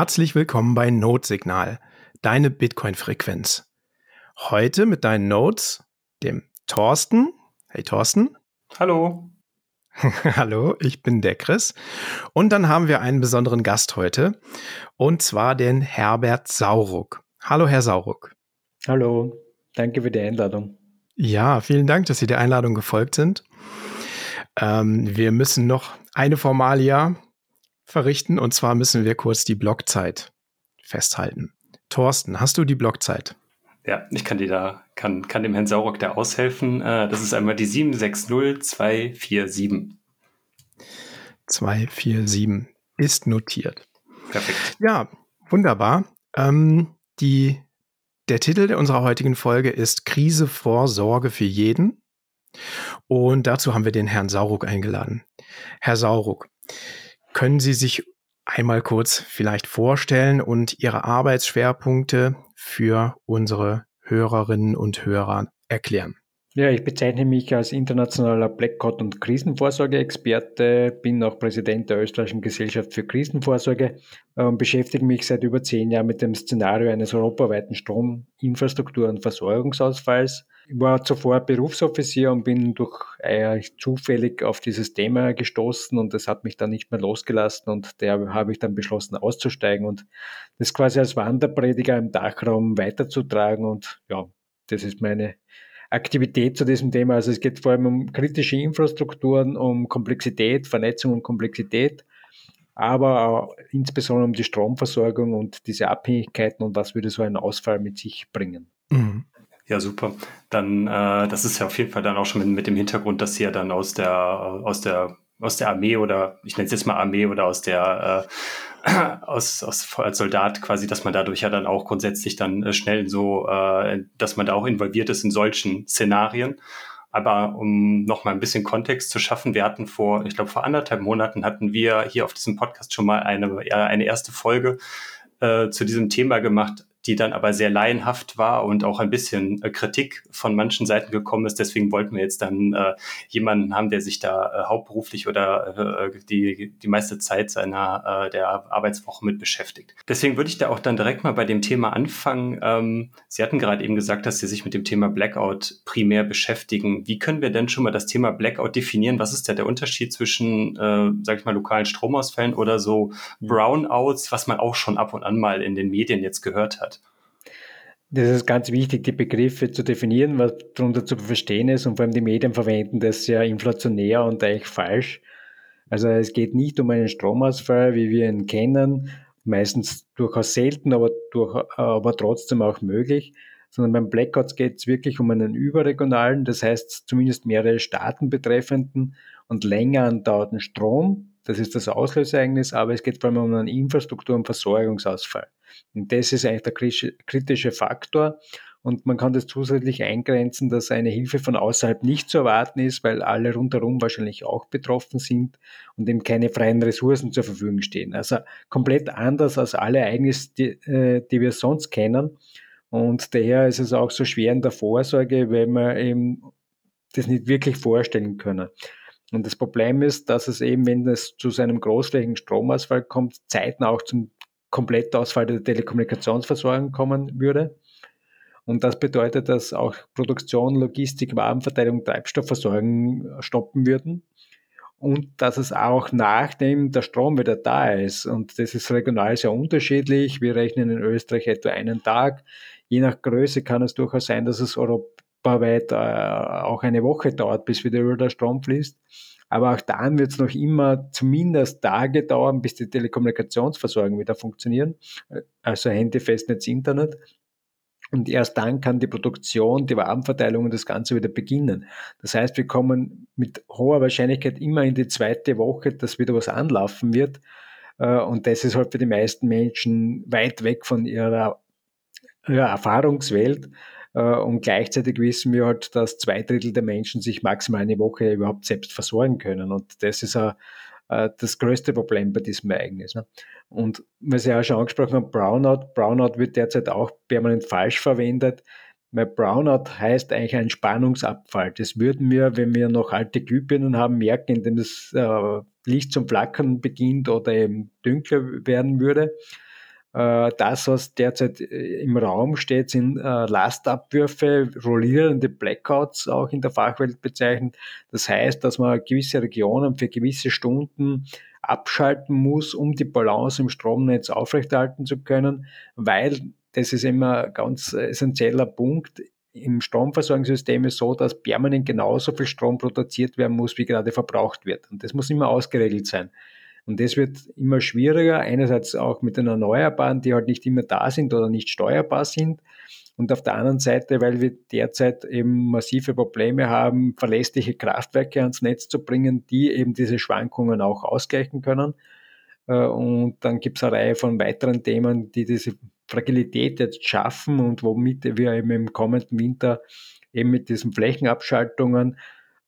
Herzlich willkommen bei Notsignal, deine Bitcoin-Frequenz. Heute mit deinen Notes, dem Thorsten. Hey Thorsten. Hallo. Hallo, ich bin der Chris. Und dann haben wir einen besonderen Gast heute, und zwar den Herbert Sauruck. Hallo, Herr Sauruck. Hallo, danke für die Einladung. Ja, vielen Dank, dass Sie der Einladung gefolgt sind. Ähm, wir müssen noch eine Formalia verrichten und zwar müssen wir kurz die Blockzeit festhalten. Thorsten, hast du die Blockzeit? Ja, ich kann dir da, kann, kann dem Herrn Saurock da aushelfen. Äh, das ist einmal die 760247. 247 ist notiert. Perfekt. Ja, wunderbar. Ähm, die, der Titel unserer heutigen Folge ist Krise vor Sorge für jeden. Und dazu haben wir den Herrn Sauruck eingeladen. Herr Sauruck, können Sie sich einmal kurz vielleicht vorstellen und Ihre Arbeitsschwerpunkte für unsere Hörerinnen und Hörer erklären? Ja, ich bezeichne mich als internationaler Blackout- und Krisenvorsorgeexperte, bin auch Präsident der Österreichischen Gesellschaft für Krisenvorsorge und beschäftige mich seit über zehn Jahren mit dem Szenario eines europaweiten Strominfrastruktur- und Versorgungsausfalls. Ich war zuvor Berufsoffizier und bin durch eigentlich zufällig auf dieses Thema gestoßen und das hat mich dann nicht mehr losgelassen und da habe ich dann beschlossen auszusteigen und das quasi als Wanderprediger im Dachraum weiterzutragen und ja, das ist meine Aktivität zu diesem Thema. Also es geht vor allem um kritische Infrastrukturen, um Komplexität, Vernetzung und Komplexität, aber auch insbesondere um die Stromversorgung und diese Abhängigkeiten und was würde so ein Ausfall mit sich bringen. Mhm. Ja, super. Dann, äh, das ist ja auf jeden Fall dann auch schon mit, mit dem Hintergrund, dass Sie ja dann aus der, aus der, aus der Armee oder ich nenne es jetzt mal Armee oder aus der äh, aus, aus, als Soldat quasi, dass man dadurch ja dann auch grundsätzlich dann äh, schnell so, äh, dass man da auch involviert ist in solchen Szenarien. Aber um noch mal ein bisschen Kontext zu schaffen, wir hatten vor, ich glaube vor anderthalb Monaten hatten wir hier auf diesem Podcast schon mal eine, eine erste Folge äh, zu diesem Thema gemacht, die dann aber sehr laienhaft war und auch ein bisschen äh, Kritik von manchen Seiten gekommen ist. Deswegen wollten wir jetzt dann äh, jemanden haben, der sich da äh, hauptberuflich oder äh, die, die meiste Zeit seiner äh, der Arbeitswoche mit beschäftigt. Deswegen würde ich da auch dann direkt mal bei dem Thema anfangen. Ähm, Sie hatten gerade eben gesagt, dass Sie sich mit dem Thema Blackout primär beschäftigen. Wie können wir denn schon mal das Thema Blackout definieren? Was ist da der Unterschied zwischen, äh, sag ich mal, lokalen Stromausfällen oder so Brownouts, was man auch schon ab und an mal in den Medien jetzt gehört hat? Das ist ganz wichtig, die Begriffe zu definieren, was darunter zu verstehen ist. Und vor allem die Medien verwenden das sehr inflationär und eigentlich falsch. Also es geht nicht um einen Stromausfall, wie wir ihn kennen, meistens durchaus selten, aber, durch, aber trotzdem auch möglich, sondern beim Blackouts geht es wirklich um einen überregionalen, das heißt zumindest mehrere Staaten betreffenden und länger andauernden Strom, das ist das Auslöseereignis, aber es geht vor allem um einen Infrastruktur- und Versorgungsausfall. Und das ist eigentlich der kritische Faktor. Und man kann das zusätzlich eingrenzen, dass eine Hilfe von außerhalb nicht zu erwarten ist, weil alle rundherum wahrscheinlich auch betroffen sind und eben keine freien Ressourcen zur Verfügung stehen. Also komplett anders als alle Ereignisse, die, äh, die wir sonst kennen. Und daher ist es auch so schwer in der Vorsorge, weil wir eben das nicht wirklich vorstellen können. Und das Problem ist, dass es eben, wenn es zu so einem großflächigen Stromausfall kommt, zeitnah auch zum Komplettausfall der Telekommunikationsversorgung kommen würde. Und das bedeutet, dass auch Produktion, Logistik, Warenverteilung, Treibstoffversorgung stoppen würden. Und dass es auch nachdem der Strom wieder da ist. Und das ist regional sehr unterschiedlich. Wir rechnen in Österreich etwa einen Tag. Je nach Größe kann es durchaus sein, dass es europaweit äh, auch eine Woche dauert, bis wieder der Strom fließt. Aber auch dann wird es noch immer zumindest Tage dauern, bis die Telekommunikationsversorgung wieder funktionieren. Also Handy, Festnetz, Internet. Und erst dann kann die Produktion, die Warenverteilung und das Ganze wieder beginnen. Das heißt, wir kommen mit hoher Wahrscheinlichkeit immer in die zweite Woche, dass wieder was anlaufen wird. Äh, und das ist halt für die meisten Menschen weit weg von ihrer, ihrer Erfahrungswelt. Äh, und gleichzeitig wissen wir halt, dass zwei Drittel der Menschen sich maximal eine Woche überhaupt selbst versorgen können. Und das ist auch äh, das größte Problem bei diesem Ereignis. Ne? Und was ich auch schon angesprochen habe, Brownout. Brownout wird derzeit auch permanent falsch verwendet. Weil Brownout heißt eigentlich ein Spannungsabfall. Das würden wir, wenn wir noch alte Glühbirnen haben, merken, indem das äh, Licht zum Flackern beginnt oder eben dunkler werden würde. Äh, das, was derzeit äh, im Raum steht, sind äh, Lastabwürfe, rollierende Blackouts auch in der Fachwelt bezeichnet. Das heißt, dass man gewisse Regionen für gewisse Stunden abschalten muss, um die Balance im Stromnetz aufrechterhalten zu können, weil das ist immer ein ganz essentieller Punkt. Im Stromversorgungssystem ist so, dass permanent genauso viel Strom produziert werden muss, wie gerade verbraucht wird. Und das muss immer ausgeregelt sein. Und das wird immer schwieriger, einerseits auch mit den Erneuerbaren, die halt nicht immer da sind oder nicht steuerbar sind. Und auf der anderen Seite, weil wir derzeit eben massive Probleme haben, verlässliche Kraftwerke ans Netz zu bringen, die eben diese Schwankungen auch ausgleichen können. Äh, und dann gibt es eine Reihe von weiteren Themen, die diese Fragilität jetzt schaffen und womit wir eben im kommenden Winter eben mit diesen Flächenabschaltungen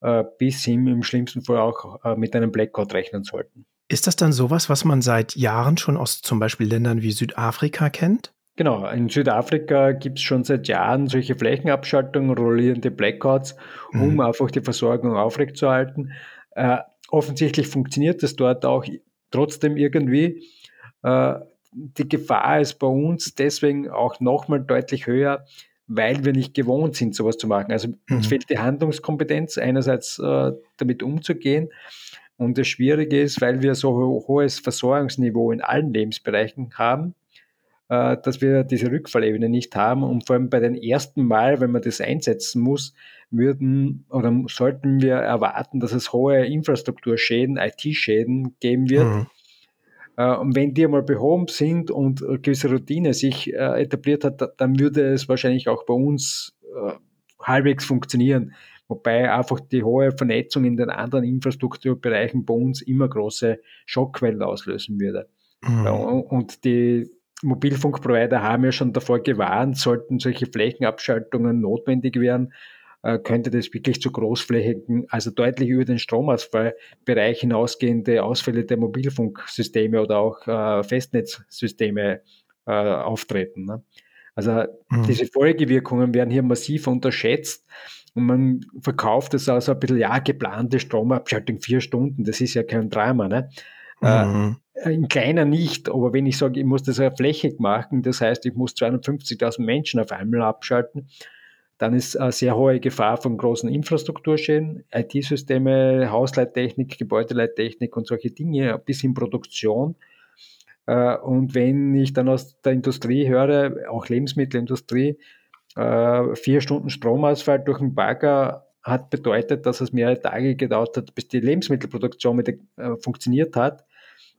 äh, bis hin im schlimmsten Fall auch äh, mit einem Blackout rechnen sollten. Ist das dann sowas, was man seit Jahren schon aus zum Beispiel Ländern wie Südafrika kennt? Genau, in Südafrika gibt es schon seit Jahren solche Flächenabschaltungen, rollierende Blackouts, um mhm. einfach die Versorgung aufrechtzuerhalten. Äh, offensichtlich funktioniert das dort auch trotzdem irgendwie. Äh, die Gefahr ist bei uns deswegen auch nochmal deutlich höher, weil wir nicht gewohnt sind, sowas zu machen. Also mhm. uns fehlt die Handlungskompetenz, einerseits äh, damit umzugehen und das Schwierige ist, weil wir so ho hohes Versorgungsniveau in allen Lebensbereichen haben, äh, dass wir diese Rückfallebene nicht haben. Und vor allem bei den ersten Mal, wenn man das einsetzen muss, würden oder sollten wir erwarten, dass es hohe Infrastrukturschäden, IT-Schäden geben wird. Mhm. Äh, und wenn die einmal behoben sind und eine gewisse Routine sich äh, etabliert hat, dann würde es wahrscheinlich auch bei uns äh, halbwegs funktionieren. Wobei einfach die hohe Vernetzung in den anderen Infrastrukturbereichen bei uns immer große Schockwellen auslösen würde. Mhm. Und die Mobilfunkprovider haben ja schon davor gewarnt, sollten solche Flächenabschaltungen notwendig werden, äh, könnte das wirklich zu großflächigen, also deutlich über den Stromausfallbereich hinausgehende Ausfälle der Mobilfunksysteme oder auch äh, Festnetzsysteme äh, auftreten. Ne? Also mhm. diese Folgewirkungen werden hier massiv unterschätzt und man verkauft es als ein bisschen, ja, geplante Stromabschaltung vier Stunden, das ist ja kein Drama, ne? Äh, mhm. Äh, in kleiner nicht, aber wenn ich sage, ich muss das ja flächig machen, das heißt, ich muss 250.000 Menschen auf einmal abschalten, dann ist eine sehr hohe Gefahr von großen Infrastrukturschäden, IT-Systeme, Hausleittechnik, Gebäudeleittechnik und solche Dinge bis hin Produktion. Äh, und wenn ich dann aus der Industrie höre, auch Lebensmittelindustrie, äh, vier Stunden Stromausfall durch den Bagger hat bedeutet, dass es mehrere Tage gedauert hat, bis die Lebensmittelproduktion wieder äh, funktioniert hat.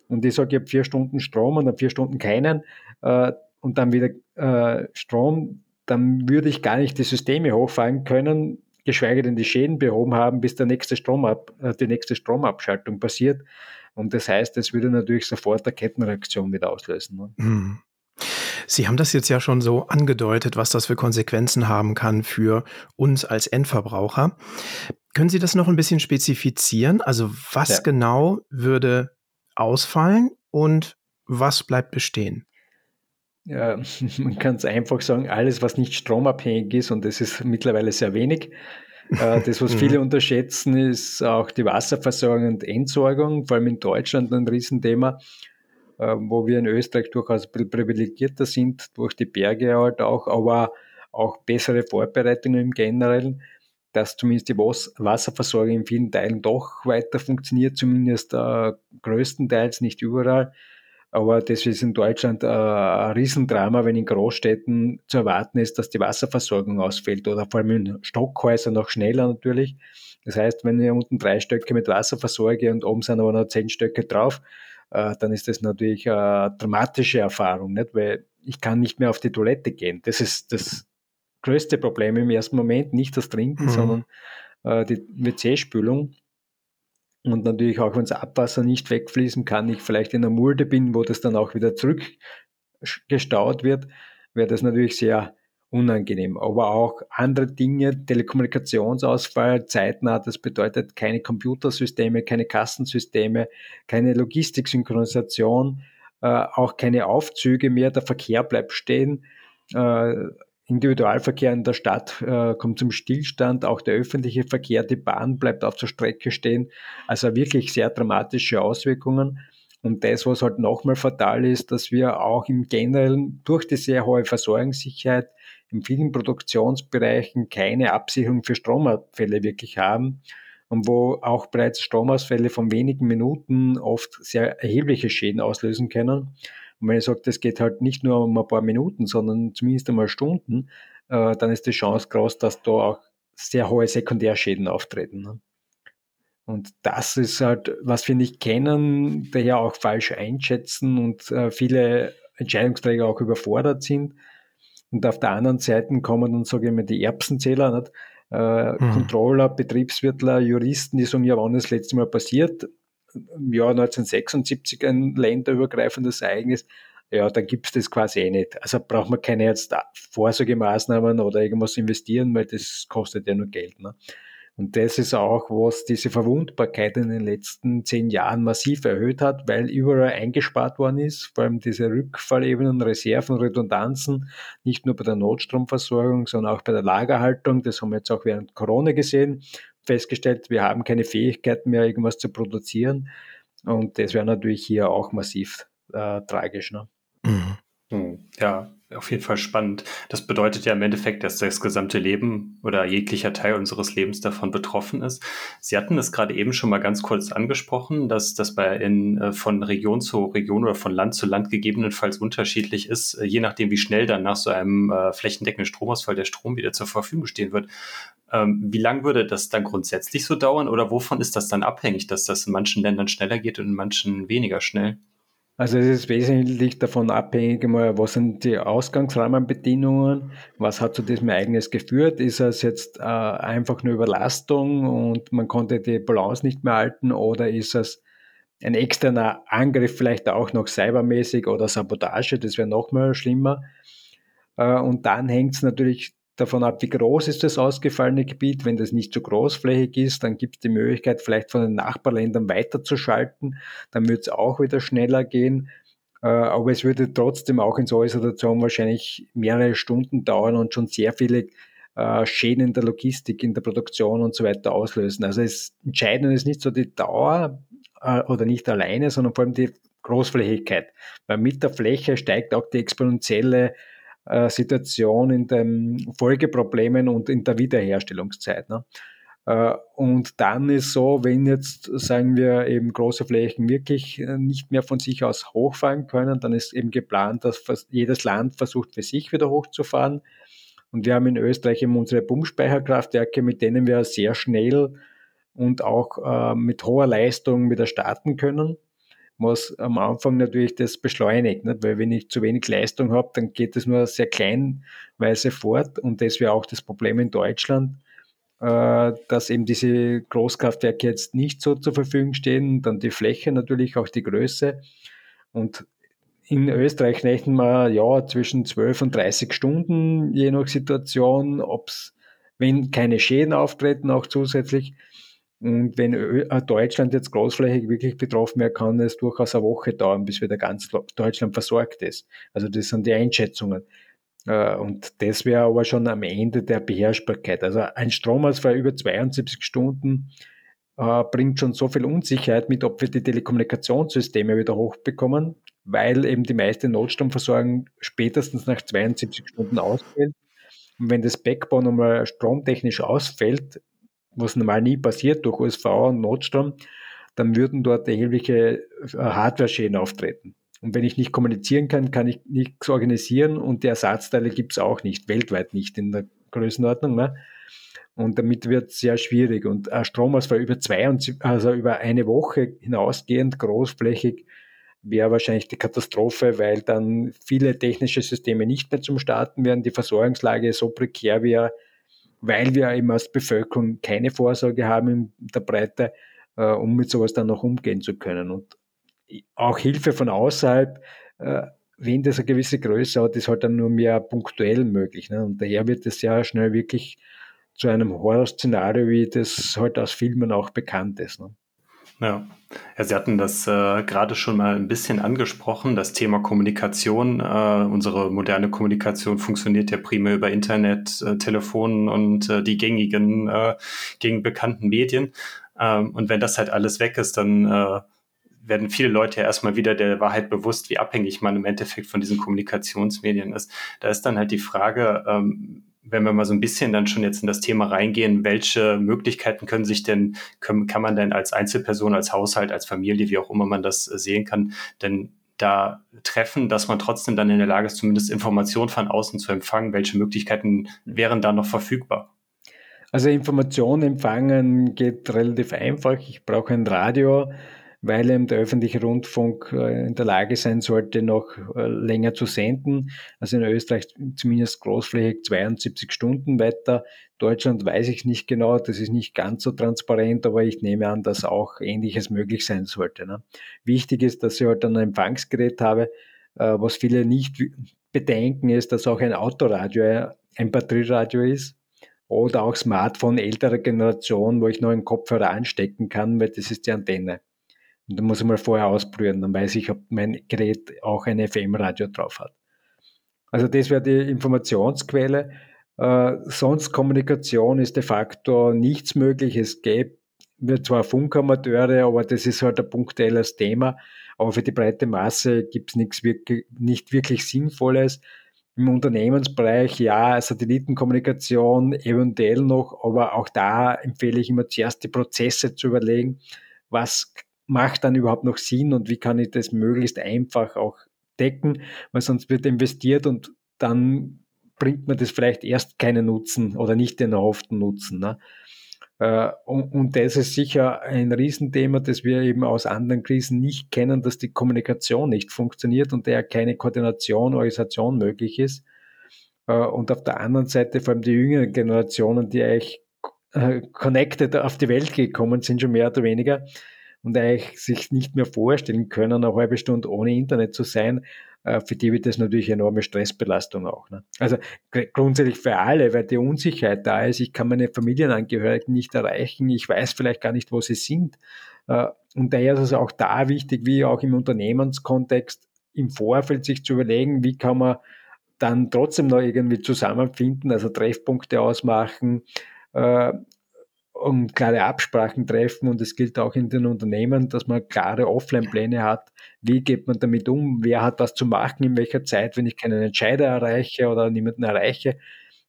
Und ich sage, ich habe vier Stunden Strom und dann vier Stunden keinen äh, und dann wieder äh, Strom, dann würde ich gar nicht die Systeme hochfahren können, geschweige denn die Schäden behoben haben, bis der nächste Stromab, äh, die nächste Stromabschaltung passiert. Und das heißt, es würde natürlich sofort eine Kettenreaktion wieder auslösen. Ne? Mhm. Sie haben das jetzt ja schon so angedeutet, was das für Konsequenzen haben kann für uns als Endverbraucher. Können Sie das noch ein bisschen spezifizieren? Also was ja. genau würde ausfallen und was bleibt bestehen? Ja, man kann es einfach sagen, alles, was nicht stromabhängig ist, und das ist mittlerweile sehr wenig. Äh, das, was viele mhm. unterschätzen, ist auch die Wasserversorgung und Entsorgung, vor allem in Deutschland ein Riesenthema. Ähm, wo wir in Österreich durchaus privilegierter sind, durch die Berge halt auch, aber auch bessere Vorbereitungen im Generellen, dass zumindest die Wasserversorgung in vielen Teilen doch weiter funktioniert, zumindest äh, größtenteils, nicht überall. Aber das ist in Deutschland äh, ein Riesendrama, wenn in Großstädten zu erwarten ist, dass die Wasserversorgung ausfällt oder vor allem in Stockhäusern noch schneller natürlich. Das heißt, wenn ich unten drei Stöcke mit Wasser versorge und oben sind aber noch zehn Stöcke drauf, äh, dann ist das natürlich eine dramatische Erfahrung, nicht? weil ich kann nicht mehr auf die Toilette gehen. Das ist das größte Problem im ersten Moment, nicht das Trinken, mhm. sondern äh, die WC-Spülung. Und natürlich auch, wenn das Abwasser nicht wegfließen kann, ich vielleicht in der Mulde bin, wo das dann auch wieder zurückgestaut wird, wäre das natürlich sehr unangenehm. Aber auch andere Dinge, Telekommunikationsausfall, zeitnah, das bedeutet keine Computersysteme, keine Kassensysteme, keine Logistiksynchronisation, äh, auch keine Aufzüge mehr, der Verkehr bleibt stehen. Äh, Individualverkehr in der Stadt äh, kommt zum Stillstand, auch der öffentliche Verkehr, die Bahn bleibt auf der Strecke stehen. Also wirklich sehr dramatische Auswirkungen. Und das, was halt nochmal fatal ist, dass wir auch im Generellen durch die sehr hohe Versorgungssicherheit in vielen Produktionsbereichen keine Absicherung für Stromabfälle wirklich haben und wo auch bereits Stromausfälle von wenigen Minuten oft sehr erhebliche Schäden auslösen können. Und wenn ich sage, das geht halt nicht nur um ein paar Minuten, sondern zumindest einmal Stunden, äh, dann ist die Chance groß, dass da auch sehr hohe Sekundärschäden auftreten. Ne? Und das ist halt, was wir nicht kennen, daher auch falsch einschätzen und äh, viele Entscheidungsträger auch überfordert sind. Und auf der anderen Seite kommen dann, sage ich mal, die Erbsenzähler, nicht? Äh, mhm. Controller, Betriebswirtler, Juristen, die sagen, ja, wann das letzte Mal passiert, im Jahr 1976 ein länderübergreifendes Ereignis, ja, dann gibt es das quasi eh nicht. Also braucht man keine jetzt Vorsorgemaßnahmen oder irgendwas investieren, weil das kostet ja nur Geld. Ne? Und das ist auch, was diese Verwundbarkeit in den letzten zehn Jahren massiv erhöht hat, weil überall eingespart worden ist, vor allem diese Rückfallebenen, Reserven, Redundanzen, nicht nur bei der Notstromversorgung, sondern auch bei der Lagerhaltung. Das haben wir jetzt auch während Corona gesehen, festgestellt, wir haben keine Fähigkeit mehr, irgendwas zu produzieren. Und das wäre natürlich hier auch massiv äh, tragisch. Ne? Mhm. Hm, ja, auf jeden Fall spannend. Das bedeutet ja im Endeffekt, dass das gesamte Leben oder jeglicher Teil unseres Lebens davon betroffen ist. Sie hatten es gerade eben schon mal ganz kurz angesprochen, dass das bei in, äh, von Region zu Region oder von Land zu Land gegebenenfalls unterschiedlich ist, äh, je nachdem, wie schnell dann nach so einem äh, flächendeckenden Stromausfall der Strom wieder zur Verfügung stehen wird. Ähm, wie lange würde das dann grundsätzlich so dauern oder wovon ist das dann abhängig, dass das in manchen Ländern schneller geht und in manchen weniger schnell? Also es ist wesentlich davon abhängig, was sind die Ausgangsrahmenbedingungen, was hat zu diesem Ereignis geführt, ist es jetzt äh, einfach eine Überlastung und man konnte die Balance nicht mehr halten oder ist es ein externer Angriff vielleicht auch noch cybermäßig oder Sabotage, das wäre noch mal schlimmer. Äh, und dann hängt es natürlich davon ab, wie groß ist das ausgefallene Gebiet. Wenn das nicht so großflächig ist, dann gibt es die Möglichkeit, vielleicht von den Nachbarländern weiterzuschalten. Dann wird es auch wieder schneller gehen. Äh, aber es würde trotzdem auch in so einer Situation wahrscheinlich mehrere Stunden dauern und schon sehr viele äh, Schäden in der Logistik, in der Produktion und so weiter auslösen. Also es entscheidend ist nicht so die Dauer äh, oder nicht alleine, sondern vor allem die Großflächigkeit. Weil mit der Fläche steigt auch die exponentielle äh, Situation in den Folgeproblemen und in der Wiederherstellungszeit. Ne? Äh, und dann ist so, wenn jetzt, sagen wir, eben große Flächen wirklich äh, nicht mehr von sich aus hochfahren können, dann ist eben geplant, dass jedes Land versucht, für sich wieder hochzufahren. Und wir haben in Österreich eben unsere Pumpspeicherkraftwerke, mit denen wir sehr schnell und auch äh, mit hoher Leistung wieder starten können was am Anfang natürlich das beschleunigt, nicht? weil wenn ich zu wenig Leistung habe, dann geht es nur sehr kleinweise fort. Und das wäre auch das Problem in Deutschland, äh, dass eben diese Großkraftwerke jetzt nicht so zur Verfügung stehen, dann die Fläche natürlich, auch die Größe. Und in Österreich rechnen wir ja zwischen 12 und 30 Stunden, je nach Situation, ob es, wenn keine Schäden auftreten, auch zusätzlich, und wenn äh, Deutschland jetzt großflächig wirklich betroffen wäre, kann es durchaus eine Woche dauern, bis wieder ganz Deutschland versorgt ist. Also das sind die Einschätzungen. Äh, und das wäre aber schon am Ende der Beherrschbarkeit. Also ein Stromausfall über 72 Stunden äh, bringt schon so viel Unsicherheit mit, ob wir die Telekommunikationssysteme wieder hochbekommen, weil eben die meiste Notstromversorgung spätestens nach 72 Stunden ausfällt. Und wenn das Backbone einmal stromtechnisch ausfällt, was normal nie passiert durch USV und Notstrom, dann würden dort erhebliche äh, Hardware-Schäden auftreten. Und wenn ich nicht kommunizieren kann, kann ich nichts organisieren und die Ersatzteile gibt es auch nicht, weltweit nicht in der Größenordnung. Ne? Und damit wird es sehr schwierig. Und ein Stromausfall über zwei, also über eine Woche hinausgehend großflächig wäre wahrscheinlich die Katastrophe, weil dann viele technische Systeme nicht mehr zum Starten werden, die Versorgungslage so prekär wäre, weil wir eben als Bevölkerung keine Vorsorge haben in der Breite, äh, um mit sowas dann noch umgehen zu können. Und auch Hilfe von außerhalb, äh, wenn das eine gewisse Größe hat, ist halt dann nur mehr punktuell möglich. Ne? Und daher wird es sehr schnell wirklich zu einem Horrorszenario, wie das halt aus Filmen auch bekannt ist. Ne? Ja. ja, Sie hatten das äh, gerade schon mal ein bisschen angesprochen, das Thema Kommunikation. Äh, unsere moderne Kommunikation funktioniert ja primär über Internet, äh, Telefonen und äh, die gängigen, äh, gegen bekannten Medien. Ähm, und wenn das halt alles weg ist, dann äh, werden viele Leute ja erstmal wieder der Wahrheit bewusst, wie abhängig man im Endeffekt von diesen Kommunikationsmedien ist. Da ist dann halt die Frage, ähm, wenn wir mal so ein bisschen dann schon jetzt in das Thema reingehen, welche Möglichkeiten können sich denn, können, kann man denn als Einzelperson, als Haushalt, als Familie, wie auch immer man das sehen kann, denn da treffen, dass man trotzdem dann in der Lage ist, zumindest Informationen von außen zu empfangen? Welche Möglichkeiten wären da noch verfügbar? Also Informationen empfangen geht relativ einfach. Ich brauche ein Radio, weil eben der öffentliche Rundfunk äh, in der Lage sein sollte, noch äh, länger zu senden. Also in Österreich zumindest großflächig 72 Stunden weiter. Deutschland weiß ich nicht genau, das ist nicht ganz so transparent, aber ich nehme an, dass auch Ähnliches möglich sein sollte. Ne? Wichtig ist, dass ich halt ein Empfangsgerät habe. Äh, was viele nicht bedenken, ist, dass auch ein Autoradio ein Batterieradio ist oder auch Smartphone älterer Generation, wo ich noch einen Kopfhörer anstecken kann, weil das ist die Antenne. Und dann muss ich mal vorher ausprobieren, dann weiß ich, ob mein Gerät auch ein FM-Radio drauf hat. Also das wäre die Informationsquelle. Äh, sonst Kommunikation ist de facto nichts möglich. Es gäbe zwar Funkamateure, aber das ist halt ein punktuelles Thema. Aber für die breite Masse gibt es nichts wirklich, nicht wirklich Sinnvolles. Im Unternehmensbereich, ja, Satellitenkommunikation eventuell noch, aber auch da empfehle ich immer zuerst die Prozesse zu überlegen, was macht dann überhaupt noch Sinn und wie kann ich das möglichst einfach auch decken, weil sonst wird investiert und dann bringt mir das vielleicht erst keinen Nutzen oder nicht den erhofften Nutzen. Ne? Äh, und, das ist sicher ein Riesenthema, das wir eben aus anderen Krisen nicht kennen, dass die Kommunikation nicht funktioniert und der keine Koordination, Organisation möglich ist. Äh, und auf der anderen Seite vor allem die jüngeren Generationen, die eigentlich äh, connected auf die Welt gekommen sind, schon mehr oder weniger, und eigentlich sich nicht mehr vorstellen können, eine halbe Stunde ohne Internet zu sein, äh, für die wird das natürlich enorme Stressbelastung auch. Ne? Also grundsätzlich für alle, weil die Unsicherheit da ist, ich kann meine Familienangehörigen nicht erreichen, ich weiß vielleicht gar nicht, wo sie sind. Äh, und daher ist es auch da wichtig, wie auch im Unternehmenskontext, im Vorfeld sich zu überlegen, wie kann man dann trotzdem noch irgendwie zusammenfinden, also Treffpunkte ausmachen, um klare Absprachen treffen und es gilt auch in den Unternehmen, dass man klare Offline-Pläne hat. Wie geht man damit um? Wer hat was zu machen? In welcher Zeit, wenn ich keinen Entscheider erreiche oder niemanden erreiche,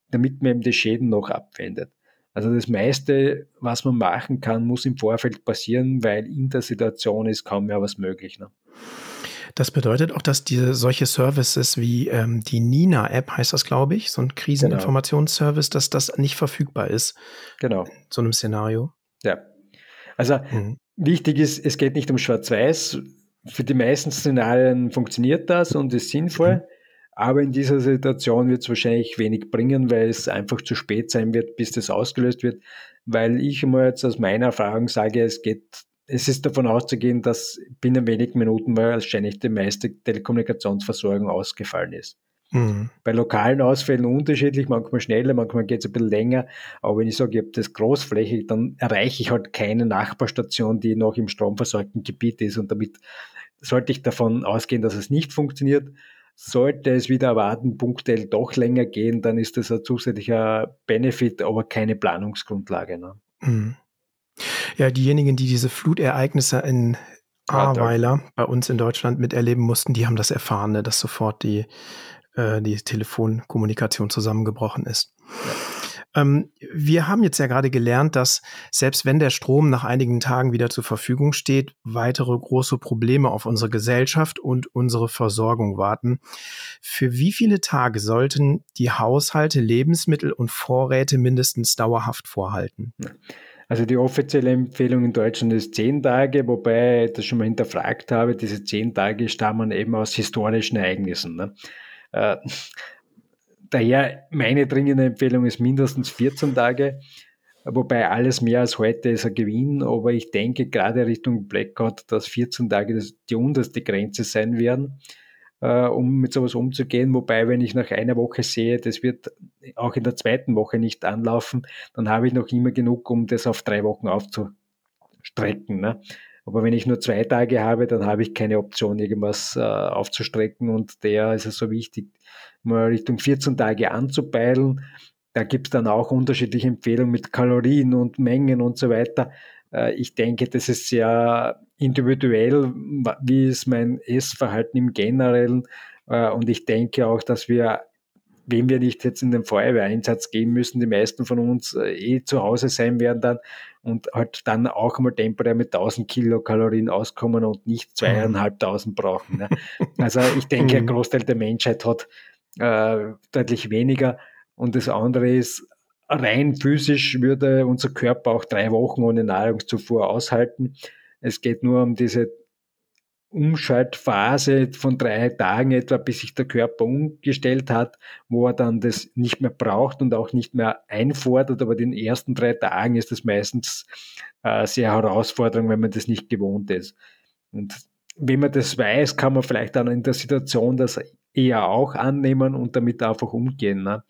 damit man eben die Schäden noch abwendet. Also das meiste, was man machen kann, muss im Vorfeld passieren, weil in der Situation ist kaum mehr was möglich. Ne? Das bedeutet auch, dass diese solche Services wie ähm, die Nina-App heißt das, glaube ich, so ein Kriseninformationsservice, dass das nicht verfügbar ist. Genau. In so einem Szenario. Ja. Also mhm. wichtig ist, es geht nicht um Schwarz-Weiß. Für die meisten Szenarien funktioniert das und ist sinnvoll. Mhm. Aber in dieser Situation wird es wahrscheinlich wenig bringen, weil es einfach zu spät sein wird, bis das ausgelöst wird. Weil ich immer jetzt aus meiner Erfahrung sage, es geht es ist davon auszugehen, dass binnen wenigen Minuten wahrscheinlich die meiste Telekommunikationsversorgung ausgefallen ist. Mhm. Bei lokalen Ausfällen unterschiedlich, manchmal schneller, manchmal geht es ein bisschen länger. Aber wenn ich sage, ich habe das großflächig, dann erreiche ich halt keine Nachbarstation, die noch im stromversorgten Gebiet ist. Und damit sollte ich davon ausgehen, dass es nicht funktioniert. Sollte es wieder erwarten, punktuell doch länger gehen, dann ist das ein zusätzlicher Benefit, aber keine Planungsgrundlage. Ne? Mhm. Ja, diejenigen, die diese Flutereignisse in Ahrweiler bei uns in Deutschland miterleben mussten, die haben das erfahren, ne, dass sofort die, äh, die Telefonkommunikation zusammengebrochen ist. Ja. Ähm, wir haben jetzt ja gerade gelernt, dass selbst wenn der Strom nach einigen Tagen wieder zur Verfügung steht, weitere große Probleme auf unsere Gesellschaft und unsere Versorgung warten. Für wie viele Tage sollten die Haushalte Lebensmittel und Vorräte mindestens dauerhaft vorhalten? Ja. Also die offizielle Empfehlung in Deutschland ist zehn Tage, wobei ich das schon mal hinterfragt habe. Diese zehn Tage stammen eben aus historischen Ereignissen. Ne? Äh, daher meine dringende Empfehlung ist mindestens 14 Tage, wobei alles mehr als heute ist ein Gewinn. Aber ich denke gerade Richtung Blackout, dass 14 Tage die unterste Grenze sein werden äh, um mit sowas umzugehen. Wobei, wenn ich nach einer Woche sehe, das wird auch in der zweiten Woche nicht anlaufen, dann habe ich noch immer genug, um das auf drei Wochen aufzustrecken. Ne? Aber wenn ich nur zwei Tage habe, dann habe ich keine Option, irgendwas äh, aufzustrecken und der ist es so wichtig, mal Richtung 14 Tage anzupeilen. Da gibt es dann auch unterschiedliche Empfehlungen mit Kalorien und Mengen und so weiter. Äh, ich denke, das ist sehr individuell, wie ist mein Essverhalten im Generellen. Äh, und ich denke auch, dass wir wenn wir nicht jetzt in den Feuerwehreinsatz gehen müssen, die meisten von uns äh, eh zu Hause sein werden dann und halt dann auch mal temporär mit 1000 Kilokalorien auskommen und nicht mhm. zweieinhalbtausend brauchen. Ne? Also ich denke, ein mhm. Großteil der Menschheit hat äh, deutlich weniger. Und das andere ist, rein physisch würde unser Körper auch drei Wochen ohne Nahrungszufuhr aushalten. Es geht nur um diese Umschaltphase von drei Tagen etwa, bis sich der Körper umgestellt hat, wo er dann das nicht mehr braucht und auch nicht mehr einfordert. Aber den ersten drei Tagen ist das meistens äh, sehr herausfordernd, wenn man das nicht gewohnt ist. Und wenn man das weiß, kann man vielleicht dann in der Situation das eher auch annehmen und damit einfach umgehen. Ne?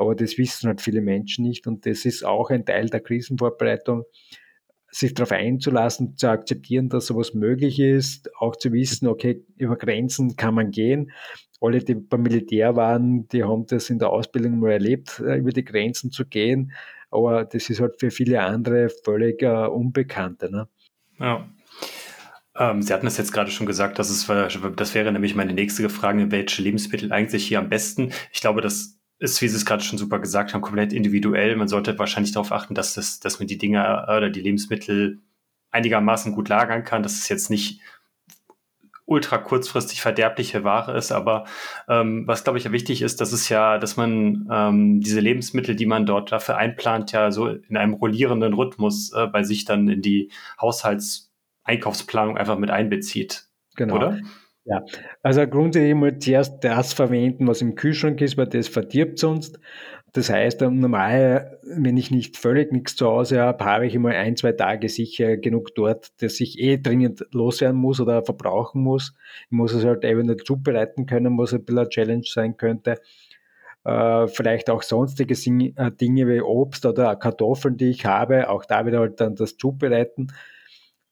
Aber das wissen halt viele Menschen nicht und das ist auch ein Teil der Krisenvorbereitung sich darauf einzulassen, zu akzeptieren, dass sowas möglich ist, auch zu wissen, okay, über Grenzen kann man gehen. Alle, die beim Militär waren, die haben das in der Ausbildung mal erlebt, äh, über die Grenzen zu gehen. Aber das ist halt für viele andere völlig uh, Unbekannte. Ne? Ja. Ähm, Sie hatten es jetzt gerade schon gesagt, dass es, das wäre nämlich meine nächste Frage, welche Lebensmittel eigentlich hier am besten? Ich glaube, dass ist, wie Sie es gerade schon super gesagt haben, komplett individuell. Man sollte wahrscheinlich darauf achten, dass, das, dass man die Dinge äh, oder die Lebensmittel einigermaßen gut lagern kann, dass es jetzt nicht ultra kurzfristig verderbliche Ware ist, aber ähm, was glaube ich ja wichtig ist, dass es ja, dass man ähm, diese Lebensmittel, die man dort dafür einplant, ja so in einem rollierenden Rhythmus äh, bei sich dann in die Haushaltseinkaufsplanung einfach mit einbezieht. Genau. Oder? Ja, also grundsätzlich mal zuerst das verwenden, was im Kühlschrank ist, weil das verdirbt sonst. Das heißt, normal, wenn ich nicht völlig nichts zu Hause habe, habe ich immer ein, zwei Tage sicher genug dort, dass ich eh dringend loswerden muss oder verbrauchen muss. Ich muss es halt eben nicht zubereiten können, was ein bisschen eine Challenge sein könnte. Äh, vielleicht auch sonstige äh, Dinge wie Obst oder Kartoffeln, die ich habe, auch da wieder halt dann das Zubereiten.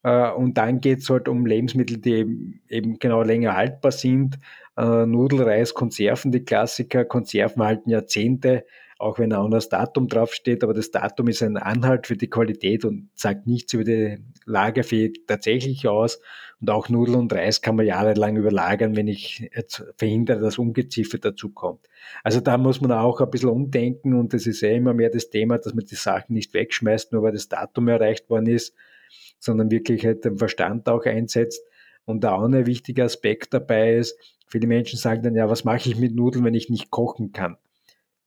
Äh, und dann geht es halt um Lebensmittel, die eben genau länger haltbar sind. Äh, Nudelreis, Konserven, die Klassiker. Konserven halten Jahrzehnte, auch wenn ein anderes Datum draufsteht. Aber das Datum ist ein Anhalt für die Qualität und sagt nichts über die Lagerfähigkeit tatsächlich aus. Und auch Nudeln und Reis kann man jahrelang überlagern, wenn ich jetzt verhindere, dass Ungeziefer dazukommt. Also da muss man auch ein bisschen umdenken und das ist ja immer mehr das Thema, dass man die Sachen nicht wegschmeißt, nur weil das Datum erreicht worden ist, sondern wirklich halt den Verstand auch einsetzt. Und auch ein wichtiger Aspekt dabei ist, viele Menschen sagen dann, ja, was mache ich mit Nudeln, wenn ich nicht kochen kann?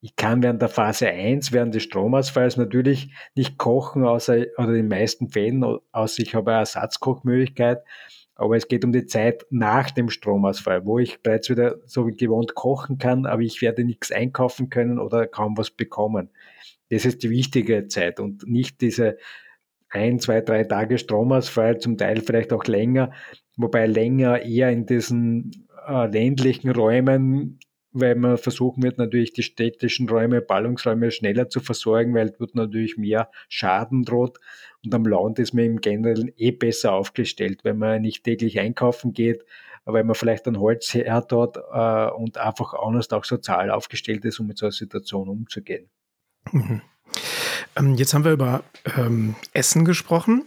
Ich kann während der Phase 1, während des Stromausfalls natürlich nicht kochen, außer, oder in den meisten Fällen, außer ich habe eine Ersatzkochmöglichkeit. Aber es geht um die Zeit nach dem Stromausfall, wo ich bereits wieder so wie gewohnt kochen kann, aber ich werde nichts einkaufen können oder kaum was bekommen. Das ist die wichtige Zeit und nicht diese ein, zwei, drei Tage Stromausfall, zum Teil vielleicht auch länger, wobei länger eher in diesen äh, ländlichen Räumen, weil man versuchen wird, natürlich die städtischen Räume, Ballungsräume schneller zu versorgen, weil dort natürlich mehr Schaden droht. Und am Land ist man im Generellen eh besser aufgestellt, wenn man nicht täglich einkaufen geht, weil man vielleicht ein Holzherd hat äh, und einfach anders auch sozial aufgestellt ist, um mit so einer Situation umzugehen. Mhm. Ähm, jetzt haben wir über ähm, Essen gesprochen.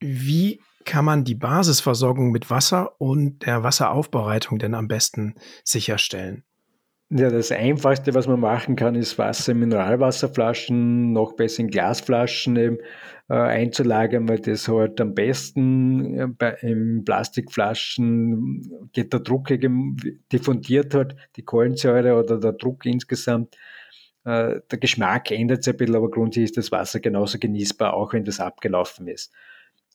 Wie kann man die Basisversorgung mit Wasser und der Wasseraufbereitung denn am besten sicherstellen? Ja, das Einfachste, was man machen kann, ist Wasser in Mineralwasserflaschen, noch besser in Glasflaschen eben, äh, einzulagern, weil das halt am besten äh, bei, in Plastikflaschen geht der Druck diffundiert hat, die Kohlensäure oder der Druck insgesamt der Geschmack ändert sich ein bisschen, aber grundsätzlich ist das Wasser genauso genießbar, auch wenn das abgelaufen ist.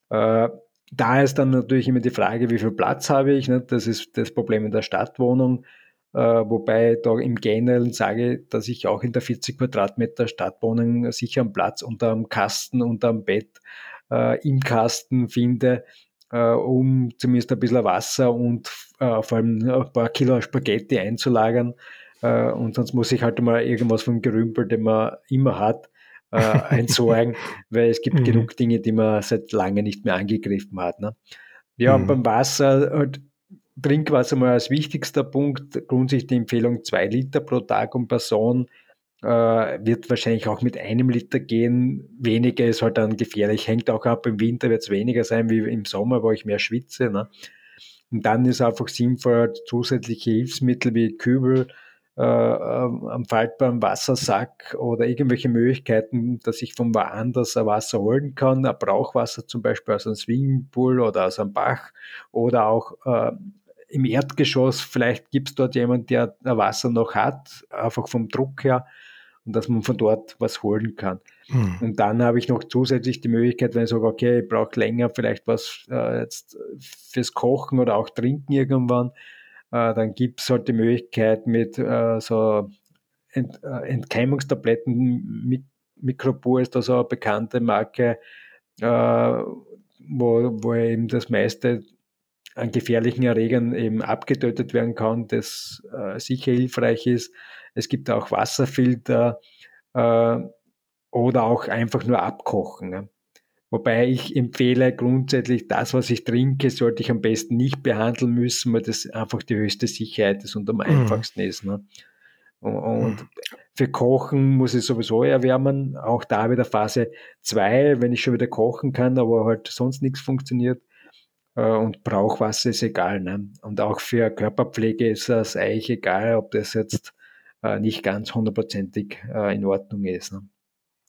Äh, da ist dann natürlich immer die Frage, wie viel Platz habe ich. Ne? Das ist das Problem in der Stadtwohnung. Äh, wobei da im Generellen sage, dass ich auch in der 40 Quadratmeter Stadtwohnung sicher einen Platz unter dem Kasten, unter dem Bett, im Kasten finde, um zumindest ein bisschen Wasser und vor allem ein paar Kilo Spaghetti einzulagern äh, und sonst muss ich halt mal irgendwas vom Gerümpel, den man immer hat, äh, entsorgen, weil es gibt mhm. genug Dinge, die man seit lange nicht mehr angegriffen hat. Ne? Ja, mhm. beim Wasser, halt, Trinkwasser mal als wichtigster Punkt, grundsätzlich die Empfehlung zwei Liter pro Tag und Person. äh, wird wahrscheinlich auch mit einem Liter gehen. Weniger ist halt dann gefährlich. Hängt auch ab, im Winter wird es weniger sein wie im Sommer, wo ich mehr schwitze. Ne? Und dann ist einfach sinnvoll, zusätzliche Hilfsmittel wie Kübel, äh, am faltbaren Wassersack oder irgendwelche Möglichkeiten, dass ich von woanders ein Wasser holen kann, ein Brauchwasser zum Beispiel aus einem Swimmingpool oder aus einem Bach oder auch äh, im Erdgeschoss, vielleicht gibt es dort jemand, der ein Wasser noch hat, einfach vom Druck her und dass man von dort was holen kann. Hm. Und dann habe ich noch zusätzlich die Möglichkeit, wenn ich sage, okay, ich brauche länger vielleicht was äh, jetzt fürs Kochen oder auch Trinken irgendwann, dann gibt es halt die Möglichkeit mit äh, so Ent, äh, Entkeimungstabletten, Mik Mikropur ist da so eine bekannte Marke, äh, wo, wo eben das meiste an gefährlichen Erregern eben abgetötet werden kann, das äh, sicher hilfreich ist. Es gibt auch Wasserfilter äh, oder auch einfach nur abkochen. Wobei ich empfehle grundsätzlich, das, was ich trinke, sollte ich am besten nicht behandeln müssen, weil das einfach die höchste Sicherheit ist und am mhm. einfachsten ist. Ne? Und, mhm. für Kochen muss ich sowieso erwärmen. Auch da wieder Phase 2, wenn ich schon wieder kochen kann, aber halt sonst nichts funktioniert. Äh, und Brauchwasser ist egal. Ne? Und auch für Körperpflege ist es eigentlich egal, ob das jetzt äh, nicht ganz hundertprozentig äh, in Ordnung ist, ne?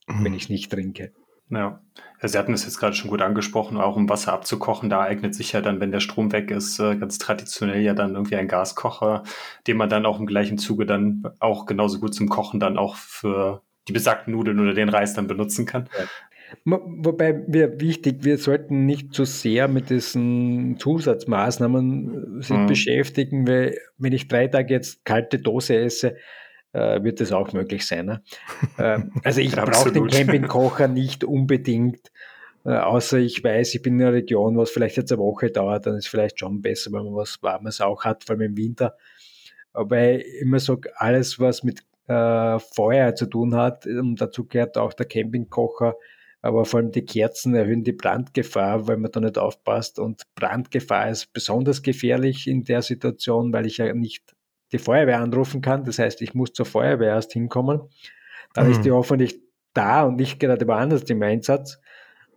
mhm. wenn ich es nicht trinke. Ja. ja, Sie hatten es jetzt gerade schon gut angesprochen, auch um Wasser abzukochen, da eignet sich ja dann, wenn der Strom weg ist, äh, ganz traditionell ja dann irgendwie ein Gaskocher, den man dann auch im gleichen Zuge dann auch genauso gut zum Kochen dann auch für die besagten Nudeln oder den Reis dann benutzen kann. Ja. Wobei wir wichtig, wir sollten nicht zu so sehr mit diesen Zusatzmaßnahmen sich mhm. beschäftigen, weil wenn ich drei Tage jetzt kalte Dose esse, äh, wird das auch möglich sein. Ne? äh, also ich brauche den Campingkocher nicht unbedingt, äh, außer ich weiß, ich bin in einer Region, was vielleicht jetzt eine Woche dauert, dann ist es vielleicht schon besser, wenn man was Warmes auch hat, vor allem im Winter. Aber ich immer sage, alles, was mit äh, Feuer zu tun hat, und dazu gehört auch der Campingkocher, aber vor allem die Kerzen erhöhen die Brandgefahr, weil man da nicht aufpasst. Und Brandgefahr ist besonders gefährlich in der Situation, weil ich ja nicht die Feuerwehr anrufen kann. Das heißt, ich muss zur Feuerwehr erst hinkommen. Dann mhm. ist die hoffentlich da und nicht gerade woanders im Einsatz.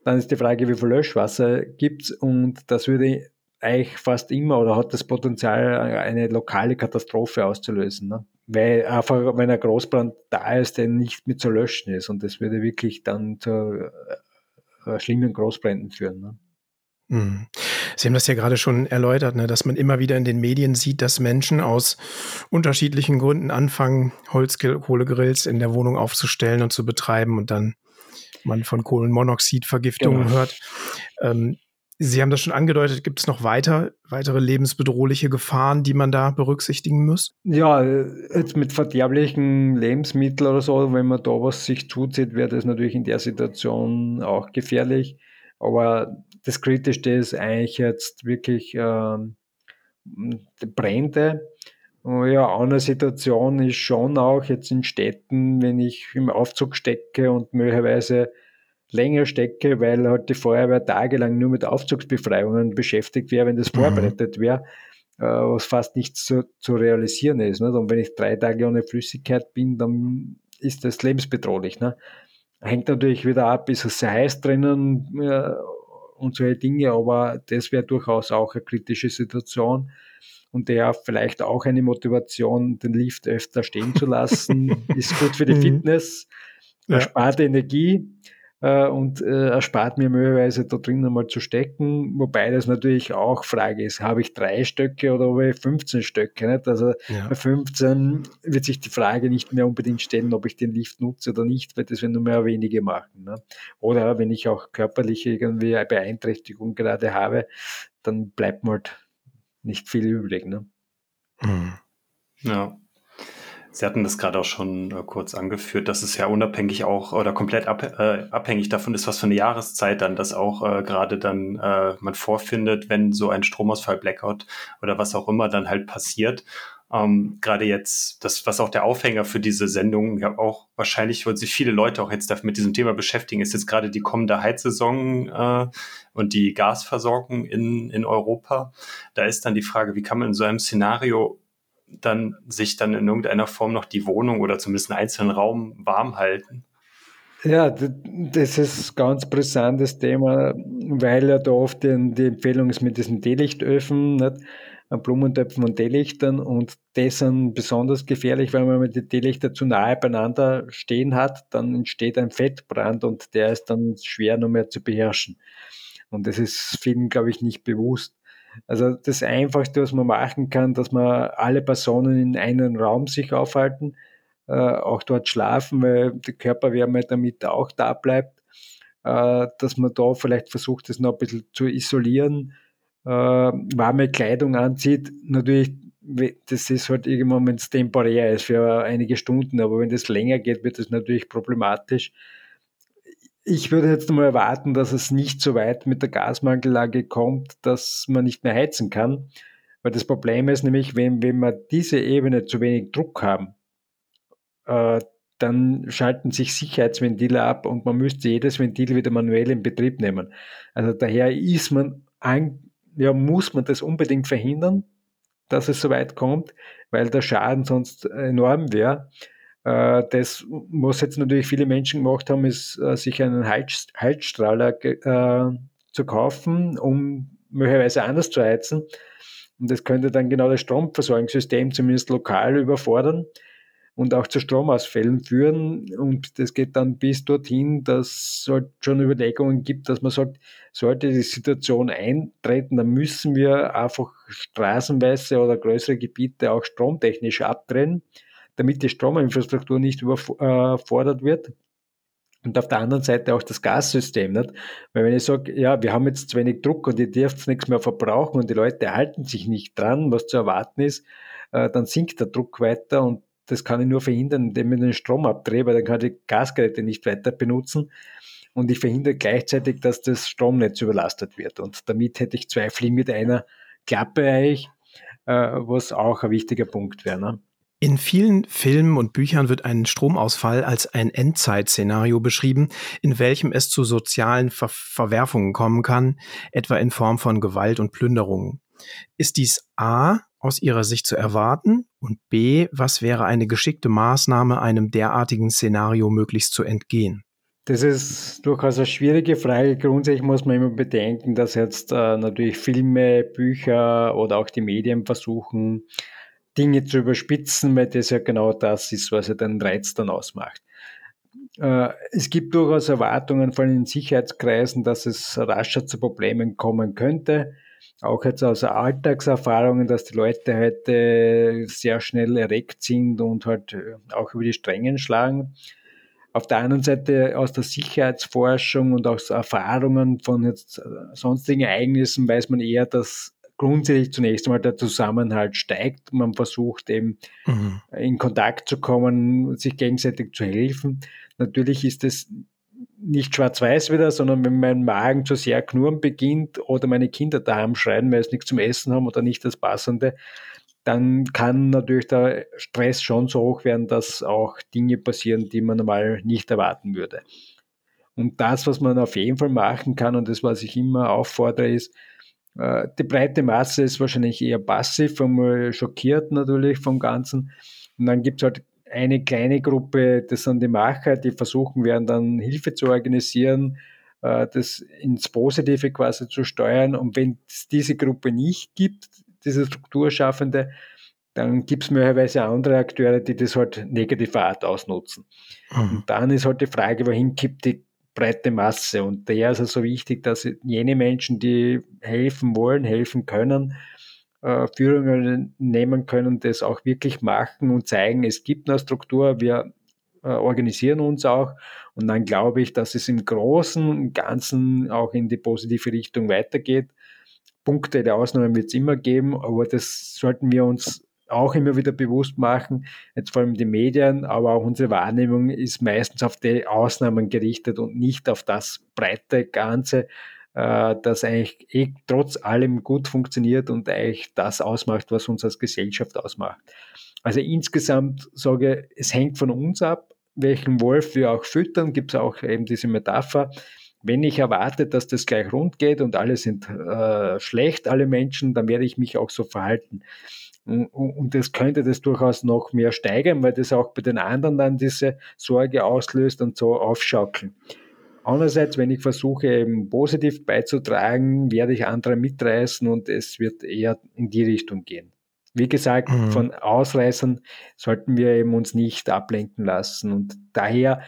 Dann ist die Frage, wie viel Löschwasser gibt's und das würde eigentlich fast immer oder hat das Potenzial, eine lokale Katastrophe auszulösen. Ne? Weil einfach, wenn ein Großbrand da ist, der nicht mehr zu löschen ist und das würde wirklich dann zu äh, schlimmen Großbränden führen. Ne? Mhm. Sie haben das ja gerade schon erläutert, ne, dass man immer wieder in den Medien sieht, dass Menschen aus unterschiedlichen Gründen anfangen, Holzkohlegrills in der Wohnung aufzustellen und zu betreiben und dann man von Kohlenmonoxidvergiftungen genau. hört. Ähm, Sie haben das schon angedeutet, gibt es noch weiter, weitere lebensbedrohliche Gefahren, die man da berücksichtigen muss? Ja, jetzt mit verderblichen Lebensmitteln oder so, wenn man da was sich zuzieht, wäre das natürlich in der Situation auch gefährlich. Aber das Kritischste ist eigentlich jetzt wirklich ähm, Brände. Ja, eine Situation ist schon auch jetzt in Städten, wenn ich im Aufzug stecke und möglicherweise länger stecke, weil halt die Feuerwehr tagelang nur mit Aufzugsbefreiungen beschäftigt wäre, wenn das mhm. vorbereitet wäre, äh, was fast nicht zu, zu realisieren ist. Nicht? Und wenn ich drei Tage ohne Flüssigkeit bin, dann ist das lebensbedrohlich. Ne? Hängt natürlich wieder ab, ist es sehr heiß drinnen äh, und solche Dinge, aber das wäre durchaus auch eine kritische Situation und der vielleicht auch eine Motivation, den Lift öfter stehen zu lassen, ist gut für die mhm. Fitness, erspart ja. Energie äh, und äh, erspart mir möglicherweise da drin einmal zu stecken, wobei das natürlich auch Frage ist, habe ich drei Stöcke oder habe ich 15 Stöcke? Nicht? Also ja. bei 15 wird sich die Frage nicht mehr unbedingt stellen, ob ich den Lift nutze oder nicht, weil das werden nur mehr wenige machen. Ne? Oder wenn ich auch körperliche irgendwie eine Beeinträchtigung gerade habe, dann bleibt mir halt nicht viel übrig. Ne? Mhm. Ja. Sie hatten das gerade auch schon äh, kurz angeführt, dass es ja unabhängig auch oder komplett ab, äh, abhängig davon ist, was für eine Jahreszeit dann das auch äh, gerade dann äh, man vorfindet, wenn so ein Stromausfall, Blackout oder was auch immer dann halt passiert. Ähm, gerade jetzt, das, was auch der Aufhänger für diese Sendung ja auch wahrscheinlich, weil sich viele Leute auch jetzt mit diesem Thema beschäftigen, ist jetzt gerade die kommende Heizsaison äh, und die Gasversorgung in, in Europa. Da ist dann die Frage, wie kann man in so einem Szenario dann sich dann in irgendeiner Form noch die Wohnung oder zumindest einen einzelnen Raum warm halten? Ja, das ist ein ganz brisantes Thema, weil ja da oft die, Empfehlung ist mit diesen Teelichtöfen, nicht? Blumentöpfen und Teelichtern und das sind besonders gefährlich, weil man die Teelichter zu nahe beieinander stehen hat, dann entsteht ein Fettbrand und der ist dann schwer nur mehr zu beherrschen. Und das ist vielen, glaube ich, nicht bewusst. Also das Einfachste, was man machen kann, dass man alle Personen in einem Raum sich aufhalten, äh, auch dort schlafen, weil die Körperwärme damit auch da bleibt, äh, dass man da vielleicht versucht, das noch ein bisschen zu isolieren, äh, warme Kleidung anzieht. Natürlich, das ist halt irgendwann, wenn es temporär ist, für einige Stunden, aber wenn das länger geht, wird das natürlich problematisch. Ich würde jetzt mal erwarten, dass es nicht so weit mit der Gasmangellage kommt, dass man nicht mehr heizen kann. Weil das Problem ist nämlich, wenn, wenn wir diese Ebene zu wenig Druck haben, äh, dann schalten sich Sicherheitsventile ab und man müsste jedes Ventil wieder manuell in Betrieb nehmen. Also daher ist man ein, ja, muss man das unbedingt verhindern, dass es so weit kommt, weil der Schaden sonst enorm wäre. Äh, das, was jetzt natürlich viele Menschen gemacht haben, ist, äh, sich einen Heizstrahler äh, zu kaufen, um möglicherweise anders zu heizen. Und das könnte dann genau das Stromversorgungssystem zumindest lokal überfordern und auch zu Stromausfällen führen. Und das geht dann bis dorthin, dass es halt schon Überlegungen gibt, dass man sagt, sollte die Situation eintreten, dann müssen wir einfach straßenweise oder größere Gebiete auch stromtechnisch abtrennen, damit die Strominfrastruktur nicht überfordert wird. Und auf der anderen Seite auch das Gassystem. Nicht? Weil wenn ich sage, ja, wir haben jetzt zu wenig Druck und ihr dürft nichts mehr verbrauchen und die Leute halten sich nicht dran, was zu erwarten ist, äh, dann sinkt der Druck weiter und das kann ich nur verhindern, indem ich den Strom abdrehe, weil dann kann ich die Gasgeräte nicht weiter benutzen. Und ich verhindere gleichzeitig, dass das Stromnetz überlastet wird. Und damit hätte ich zwei Fliegen mit einer Klappe eigentlich, äh, was auch ein wichtiger Punkt wäre. Ne? In vielen Filmen und Büchern wird ein Stromausfall als ein Endzeitszenario beschrieben, in welchem es zu sozialen Ver Verwerfungen kommen kann, etwa in Form von Gewalt und Plünderungen. Ist dies A aus Ihrer Sicht zu erwarten? Und B, was wäre eine geschickte Maßnahme, einem derartigen Szenario möglichst zu entgehen? Das ist durchaus eine schwierige Frage. Grundsätzlich muss man immer bedenken, dass jetzt äh, natürlich Filme, Bücher oder auch die Medien versuchen, Dinge zu überspitzen, weil das ja genau das ist, was ja den Reiz dann ausmacht. Äh, es gibt durchaus Erwartungen von den Sicherheitskreisen, dass es rascher zu Problemen kommen könnte auch jetzt aus Alltagserfahrungen, dass die Leute heute sehr schnell erregt sind und halt äh, auch über die Strängen schlagen. Auf der anderen Seite aus der Sicherheitsforschung und aus Erfahrungen von jetzt äh, sonstigen Ereignissen weiß man eher, dass grundsätzlich zunächst einmal der Zusammenhalt steigt. Man versucht eben mhm. in Kontakt zu kommen, sich gegenseitig zu helfen. Natürlich ist es nicht schwarz-weiß wieder, sondern wenn mein Magen zu sehr knurren beginnt oder meine Kinder daheim schreien, weil sie nichts zum Essen haben oder nicht das Passende, dann kann natürlich der Stress schon so hoch werden, dass auch Dinge passieren, die man normal nicht erwarten würde. Und das, was man auf jeden Fall machen kann und das, was ich immer auffordere, ist, die breite Masse ist wahrscheinlich eher passiv, einmal schockiert natürlich vom Ganzen. Und dann gibt es halt eine kleine Gruppe, das sind die Macher, die versuchen werden, dann Hilfe zu organisieren, äh, das ins Positive quasi zu steuern. Und wenn es diese Gruppe nicht gibt, diese Strukturschaffende, dann gibt es möglicherweise andere Akteure, die das halt negativer Art ausnutzen. Mhm. Und dann ist halt die Frage, wohin kippt die breite Masse? Und daher ist es so wichtig, dass jene Menschen, die helfen wollen, helfen können, äh, Führungen nehmen können, das auch wirklich machen und zeigen, es gibt eine Struktur, wir äh, organisieren uns auch und dann glaube ich, dass es im Großen und Ganzen auch in die positive Richtung weitergeht. Punkte der Ausnahmen wird es immer geben, aber das sollten wir uns auch immer wieder bewusst machen, jetzt vor allem die Medien, aber auch unsere Wahrnehmung ist meistens auf die Ausnahmen gerichtet und nicht auf das breite Ganze, äh, das eigentlich eh trotz allem gut funktioniert und eigentlich das ausmacht, was uns als Gesellschaft ausmacht. Also insgesamt sage ich, es hängt von uns ab, welchen Wolf wir auch füttern, gibt es auch eben diese Metapher. Wenn ich erwarte, dass das gleich rund geht und alle sind äh, schlecht, alle Menschen, dann werde ich mich auch so verhalten. Und das könnte das durchaus noch mehr steigern, weil das auch bei den anderen dann diese Sorge auslöst und so aufschaukeln. Andererseits, wenn ich versuche, eben positiv beizutragen, werde ich andere mitreißen und es wird eher in die Richtung gehen. Wie gesagt, mhm. von Ausreißern sollten wir eben uns nicht ablenken lassen. Und daher,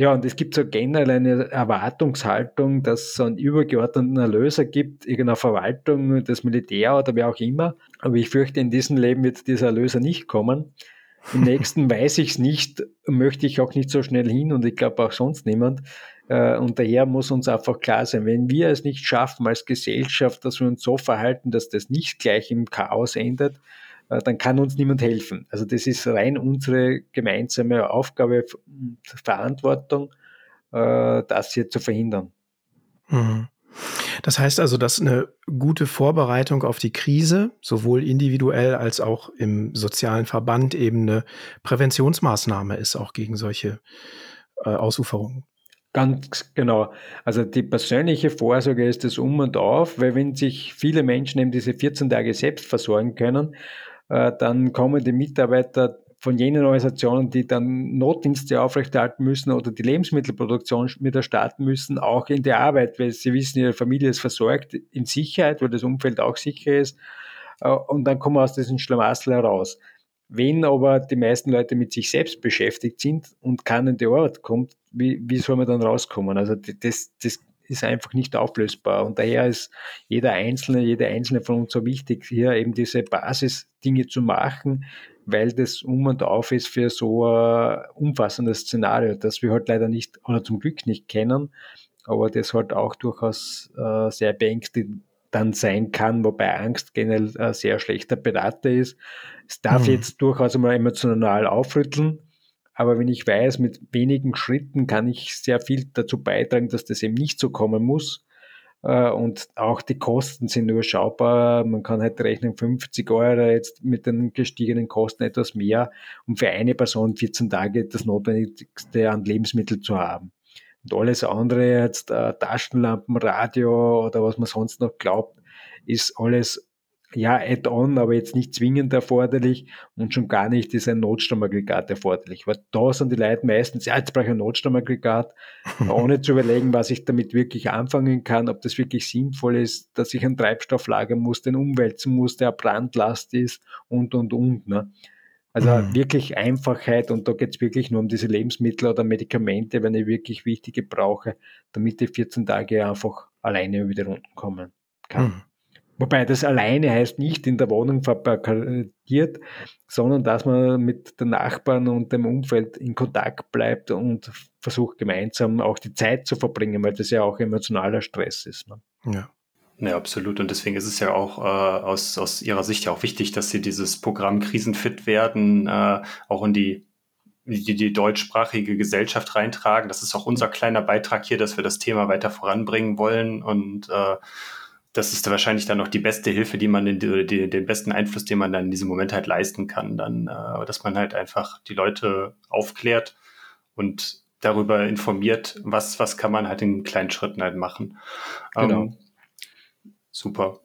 ja, und es gibt so generell eine Erwartungshaltung, dass es so einen übergeordneten Erlöser gibt, irgendeine Verwaltung, das Militär oder wer auch immer. Aber ich fürchte, in diesem Leben wird dieser Erlöser nicht kommen. Im nächsten weiß ich es nicht, möchte ich auch nicht so schnell hin und ich glaube auch sonst niemand. Äh, und daher muss uns einfach klar sein, wenn wir es nicht schaffen als Gesellschaft, dass wir uns so verhalten, dass das nicht gleich im Chaos endet, dann kann uns niemand helfen. Also das ist rein unsere gemeinsame Aufgabe und Verantwortung, äh, das hier zu verhindern. Mhm. Das heißt also, dass eine gute Vorbereitung auf die Krise, sowohl individuell als auch im sozialen Verband eben eine Präventionsmaßnahme ist, auch gegen solche äh, Ausuferungen. Ganz genau. Also die persönliche Vorsorge ist das Um und Auf, weil wenn sich viele Menschen eben diese 14 Tage selbst versorgen können, äh, dann kommen die Mitarbeiter von jenen Organisationen, die dann Notdienste aufrechterhalten müssen oder die Lebensmittelproduktion wieder starten müssen, auch in der Arbeit, weil sie wissen, ihre Familie ist versorgt, in Sicherheit, weil das Umfeld auch sicher ist. Äh, und dann kommen wir aus diesem Schlamassel heraus. Wenn aber die meisten Leute mit sich selbst beschäftigt sind und keiner in die Arbeit kommt, wie, wie soll man dann rauskommen? Also das, das ist einfach nicht auflösbar. Und daher ist jeder Einzelne, jede Einzelne von uns so wichtig, hier eben diese Basisdinge zu machen, weil das um und auf ist für so ein umfassendes Szenario, das wir halt leider nicht oder zum Glück nicht kennen, aber das halt auch durchaus äh, sehr beängstigend dann sein kann, wobei Angst generell ein sehr schlechter Berater ist. Es darf mhm. jetzt durchaus mal emotional aufrütteln, aber wenn ich weiß, mit wenigen Schritten kann ich sehr viel dazu beitragen, dass das eben nicht so kommen muss. Äh, und auch die Kosten sind überschaubar. Man kann halt rechnen, 50 Euro jetzt mit den gestiegenen Kosten etwas mehr, um für eine Person 14 Tage das Notwendigste an Lebensmitteln zu haben. Und alles andere, jetzt äh, Taschenlampen, Radio oder was man sonst noch glaubt, ist alles ja, Add-on, aber jetzt nicht zwingend erforderlich und schon gar nicht ist ein Notstromaggregat erforderlich. Weil da sind die Leute meistens, ja, jetzt brauche ich ein Notstromaggregat, ohne zu überlegen, was ich damit wirklich anfangen kann, ob das wirklich sinnvoll ist, dass ich einen Treibstoff lagern muss, den umwälzen muss, der Brandlast ist und, und, und. Ne? Also mhm. wirklich Einfachheit und da geht es wirklich nur um diese Lebensmittel oder Medikamente, wenn ich wirklich wichtige brauche, damit die 14 Tage einfach alleine wieder unten kommen kann. Mhm. Wobei das alleine heißt nicht in der Wohnung verbarrikadiert, sondern dass man mit den Nachbarn und dem Umfeld in Kontakt bleibt und versucht gemeinsam auch die Zeit zu verbringen, weil das ja auch emotionaler Stress ist. Ne? Ja. Ja, absolut. Und deswegen ist es ja auch äh, aus, aus Ihrer Sicht ja auch wichtig, dass Sie dieses Programm Krisenfit werden, äh, auch in die, die, die deutschsprachige Gesellschaft reintragen. Das ist auch unser kleiner Beitrag hier, dass wir das Thema weiter voranbringen wollen und äh, das ist wahrscheinlich dann noch die beste Hilfe, die man, in die, den besten Einfluss, den man dann in diesem Moment halt leisten kann, dann, äh, dass man halt einfach die Leute aufklärt und darüber informiert, was, was kann man halt in kleinen Schritten halt machen. Genau. Ähm, super.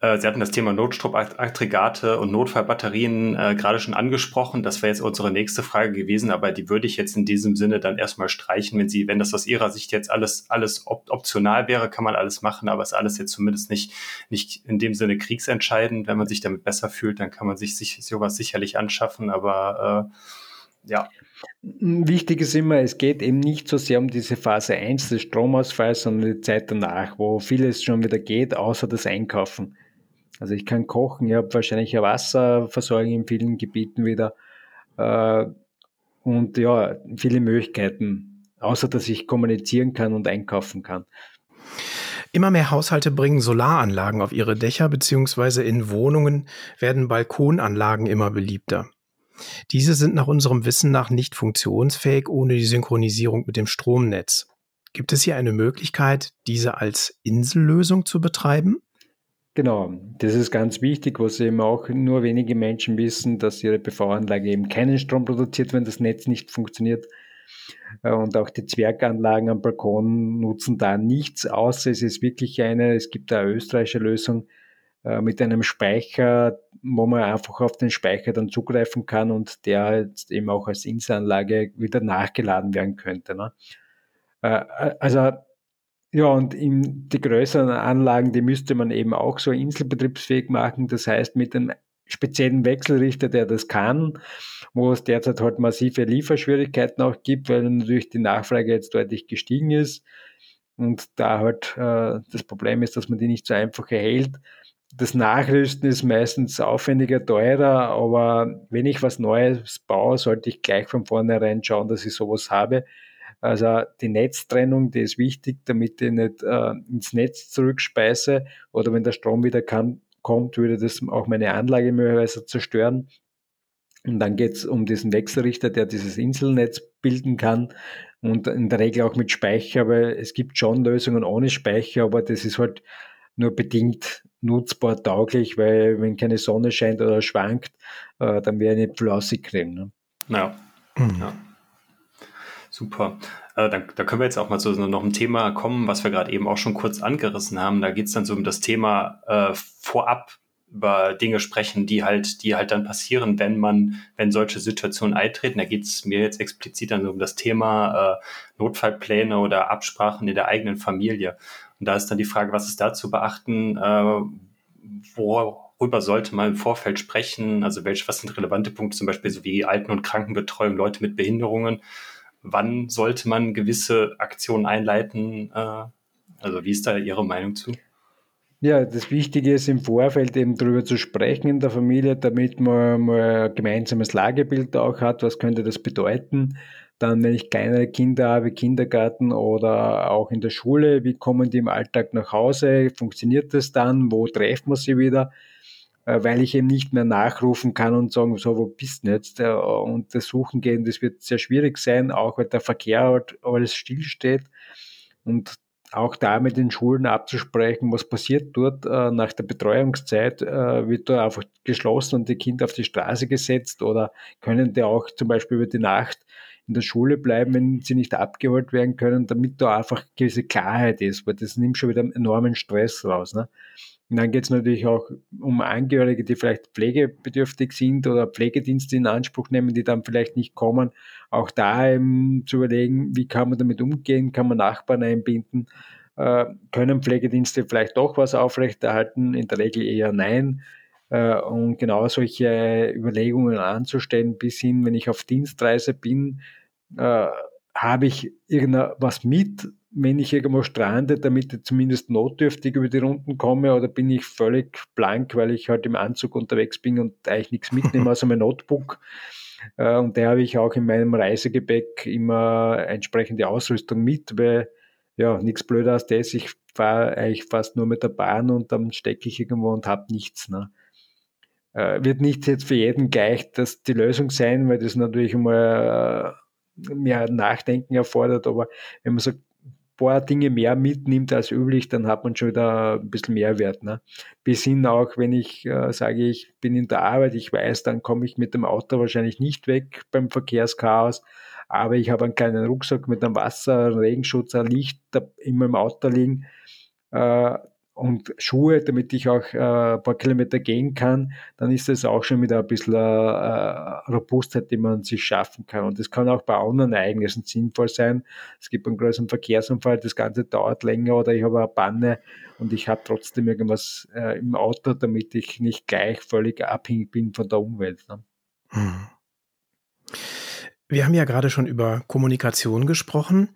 Äh, Sie hatten das Thema Notstromaggregate und Notfallbatterien äh, gerade schon angesprochen. Das wäre jetzt unsere nächste Frage gewesen, aber die würde ich jetzt in diesem Sinne dann erstmal streichen. Wenn Sie, wenn das aus Ihrer Sicht jetzt alles, alles op optional wäre, kann man alles machen, aber ist alles jetzt zumindest nicht, nicht in dem Sinne kriegsentscheidend. Wenn man sich damit besser fühlt, dann kann man sich, sich sowas sicherlich anschaffen, aber äh, ja. Wichtig ist immer, es geht eben nicht so sehr um diese Phase 1 des Stromausfalls, sondern die Zeit danach, wo vieles schon wieder geht, außer das Einkaufen. Also ich kann kochen, ich habe wahrscheinlich eine Wasserversorgung in vielen Gebieten wieder. Äh, und ja, viele Möglichkeiten, außer dass ich kommunizieren kann und einkaufen kann. Immer mehr Haushalte bringen Solaranlagen auf ihre Dächer, beziehungsweise in Wohnungen werden Balkonanlagen immer beliebter. Diese sind nach unserem Wissen nach nicht funktionsfähig ohne die Synchronisierung mit dem Stromnetz. Gibt es hier eine Möglichkeit, diese als Insellösung zu betreiben? Genau, das ist ganz wichtig, was eben auch nur wenige Menschen wissen, dass ihre PV-Anlage eben keinen Strom produziert, wenn das Netz nicht funktioniert. Äh, und auch die Zwerganlagen am Balkon nutzen da nichts aus. Es ist wirklich eine, es gibt eine österreichische Lösung äh, mit einem Speicher, wo man einfach auf den Speicher dann zugreifen kann und der jetzt eben auch als Inselanlage wieder nachgeladen werden könnte. Ne? Äh, also ja, und in die größeren Anlagen, die müsste man eben auch so inselbetriebsfähig machen. Das heißt, mit einem speziellen Wechselrichter, der das kann, wo es derzeit halt massive Lieferschwierigkeiten auch gibt, weil natürlich die Nachfrage jetzt deutlich gestiegen ist und da halt äh, das Problem ist, dass man die nicht so einfach erhält. Das Nachrüsten ist meistens aufwendiger, teurer, aber wenn ich was Neues baue, sollte ich gleich von vornherein schauen, dass ich sowas habe. Also die Netztrennung, die ist wichtig, damit ich nicht äh, ins Netz zurückspeise oder wenn der Strom wieder kann, kommt, würde das auch meine Anlage möglicherweise zerstören. Und dann geht es um diesen Wechselrichter, der dieses Inselnetz bilden kann und in der Regel auch mit Speicher, aber es gibt schon Lösungen ohne Speicher, aber das ist halt nur bedingt nutzbar tauglich, weil wenn keine Sonne scheint oder schwankt, äh, dann ich nicht Flossig kriegen. Ne? Ja. Mhm. ja. Super. Äh, dann, da können wir jetzt auch mal zu noch einem Thema kommen, was wir gerade eben auch schon kurz angerissen haben. Da geht es dann so um das Thema äh, vorab über Dinge sprechen, die halt, die halt dann passieren, wenn man, wenn solche Situationen eintreten. Da geht es mir jetzt explizit dann so um das Thema äh, Notfallpläne oder Absprachen in der eigenen Familie. Und da ist dann die Frage, was ist da zu beachten? Äh, worüber sollte man im Vorfeld sprechen? Also welche, was sind relevante Punkte, zum Beispiel so wie Alten- und Krankenbetreuung, Leute mit Behinderungen? Wann sollte man gewisse Aktionen einleiten? Äh, also wie ist da Ihre Meinung zu? Ja, das Wichtige ist im Vorfeld eben darüber zu sprechen in der Familie, damit man mal ein gemeinsames Lagebild auch hat. Was könnte das bedeuten? Dann, wenn ich kleinere Kinder habe, Kindergarten oder auch in der Schule, wie kommen die im Alltag nach Hause? Funktioniert das dann? Wo trifft man sie wieder? Äh, weil ich eben nicht mehr nachrufen kann und sagen, so, wo bist du jetzt? Äh, und das Suchen gehen, das wird sehr schwierig sein, auch weil der Verkehr halt alles stillsteht. Und auch da mit den Schulen abzusprechen, was passiert dort äh, nach der Betreuungszeit, wird da einfach geschlossen und die Kinder auf die Straße gesetzt oder können die auch zum Beispiel über die Nacht in der Schule bleiben, wenn sie nicht abgeholt werden können, damit da einfach gewisse Klarheit ist, weil das nimmt schon wieder enormen Stress raus. Ne? Und dann geht es natürlich auch um Angehörige, die vielleicht pflegebedürftig sind oder Pflegedienste in Anspruch nehmen, die dann vielleicht nicht kommen. Auch da eben zu überlegen, wie kann man damit umgehen, kann man Nachbarn einbinden, äh, können Pflegedienste vielleicht doch was aufrechterhalten, in der Regel eher nein. Äh, und genau solche Überlegungen anzustellen, bis hin, wenn ich auf Dienstreise bin, äh, habe ich irgendwas mit, wenn ich irgendwo strande, damit ich zumindest notdürftig über die Runden komme oder bin ich völlig blank, weil ich halt im Anzug unterwegs bin und eigentlich nichts mitnehme, außer mein Notebook. Äh, und da habe ich auch in meinem Reisegepäck immer entsprechende Ausrüstung mit, weil ja, nichts blöder als das. Ich fahre eigentlich fast nur mit der Bahn und dann stecke ich irgendwo und habe nichts. Ne? Äh, wird nicht jetzt für jeden gleich das die Lösung sein, weil das natürlich immer äh, mehr Nachdenken erfordert, aber wenn man sagt, paar Dinge mehr mitnimmt als üblich, dann hat man schon wieder ein bisschen Mehrwert. Ne? Bis hin auch, wenn ich äh, sage, ich bin in der Arbeit, ich weiß, dann komme ich mit dem Auto wahrscheinlich nicht weg beim Verkehrschaos, aber ich habe einen kleinen Rucksack mit einem Wasser, einem Regenschutz, ein Licht immer im Auto liegen. Äh, und Schuhe, damit ich auch äh, ein paar Kilometer gehen kann, dann ist das auch schon wieder ein bisschen äh, Robustheit, die man sich schaffen kann. Und das kann auch bei anderen Ereignissen sinnvoll sein. Es gibt einen größeren Verkehrsunfall, das Ganze dauert länger oder ich habe eine Panne und ich habe trotzdem irgendwas äh, im Auto, damit ich nicht gleich völlig abhängig bin von der Umwelt. Ne? Hm. Wir haben ja gerade schon über Kommunikation gesprochen.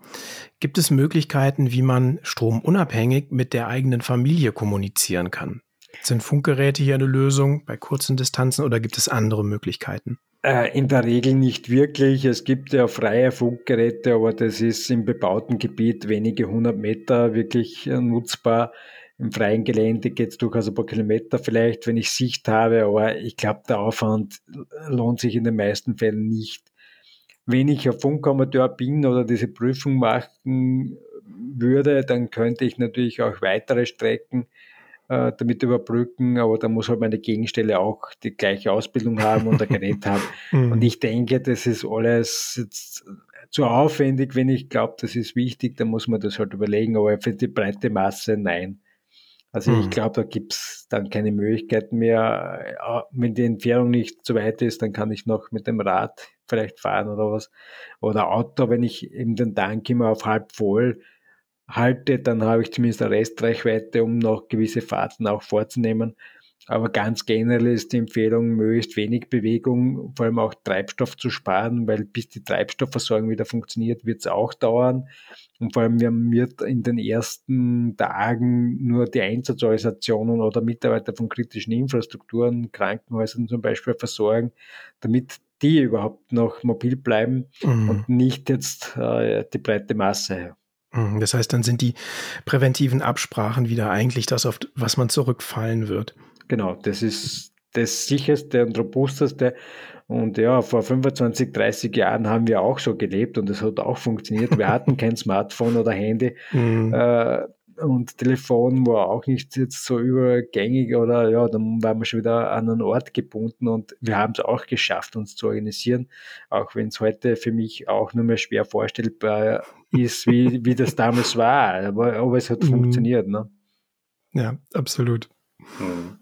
Gibt es Möglichkeiten, wie man stromunabhängig mit der eigenen Familie kommunizieren kann? Sind Funkgeräte hier eine Lösung bei kurzen Distanzen oder gibt es andere Möglichkeiten? Äh, in der Regel nicht wirklich. Es gibt ja freie Funkgeräte, aber das ist im bebauten Gebiet wenige hundert Meter wirklich äh, nutzbar. Im freien Gelände geht es durchaus ein paar Kilometer vielleicht, wenn ich Sicht habe, aber ich glaube, der Aufwand lohnt sich in den meisten Fällen nicht wenn ich ein Funkamateur bin oder diese Prüfung machen würde, dann könnte ich natürlich auch weitere Strecken äh, damit überbrücken, aber da muss halt meine Gegenstelle auch die gleiche Ausbildung haben und ein Gerät haben. Mhm. Und ich denke, das ist alles jetzt zu aufwendig. Wenn ich glaube, das ist wichtig, dann muss man das halt überlegen. Aber für die breite Masse nein. Also hm. ich glaube, da gibt's dann keine Möglichkeiten mehr. Äh, wenn die Entfernung nicht zu weit ist, dann kann ich noch mit dem Rad vielleicht fahren oder was. Oder Auto, wenn ich eben den Tank immer auf halb voll halte, dann habe ich zumindest eine Restreichweite, um noch gewisse Fahrten auch vorzunehmen. Aber ganz generell ist die Empfehlung, möglichst wenig Bewegung, vor allem auch Treibstoff zu sparen, weil bis die Treibstoffversorgung wieder funktioniert, wird es auch dauern. Und vor allem, wir wird in den ersten Tagen nur die Einsatzorganisationen oder Mitarbeiter von kritischen Infrastrukturen, Krankenhäusern zum Beispiel versorgen, damit die überhaupt noch mobil bleiben mhm. und nicht jetzt äh, die breite Masse. Mhm. Das heißt, dann sind die präventiven Absprachen wieder eigentlich das, auf was man zurückfallen wird. Genau, das ist das sicherste und robusteste. Und ja, vor 25, 30 Jahren haben wir auch so gelebt und es hat auch funktioniert. Wir hatten kein Smartphone oder Handy. Mhm. Äh, und Telefon war auch nicht jetzt so übergängig oder ja, dann waren wir schon wieder an einen Ort gebunden und wir haben es auch geschafft, uns zu organisieren, auch wenn es heute für mich auch nur mehr schwer vorstellbar ist, wie, wie das damals war. Aber, aber es hat mhm. funktioniert. Ne? Ja, absolut. Hm.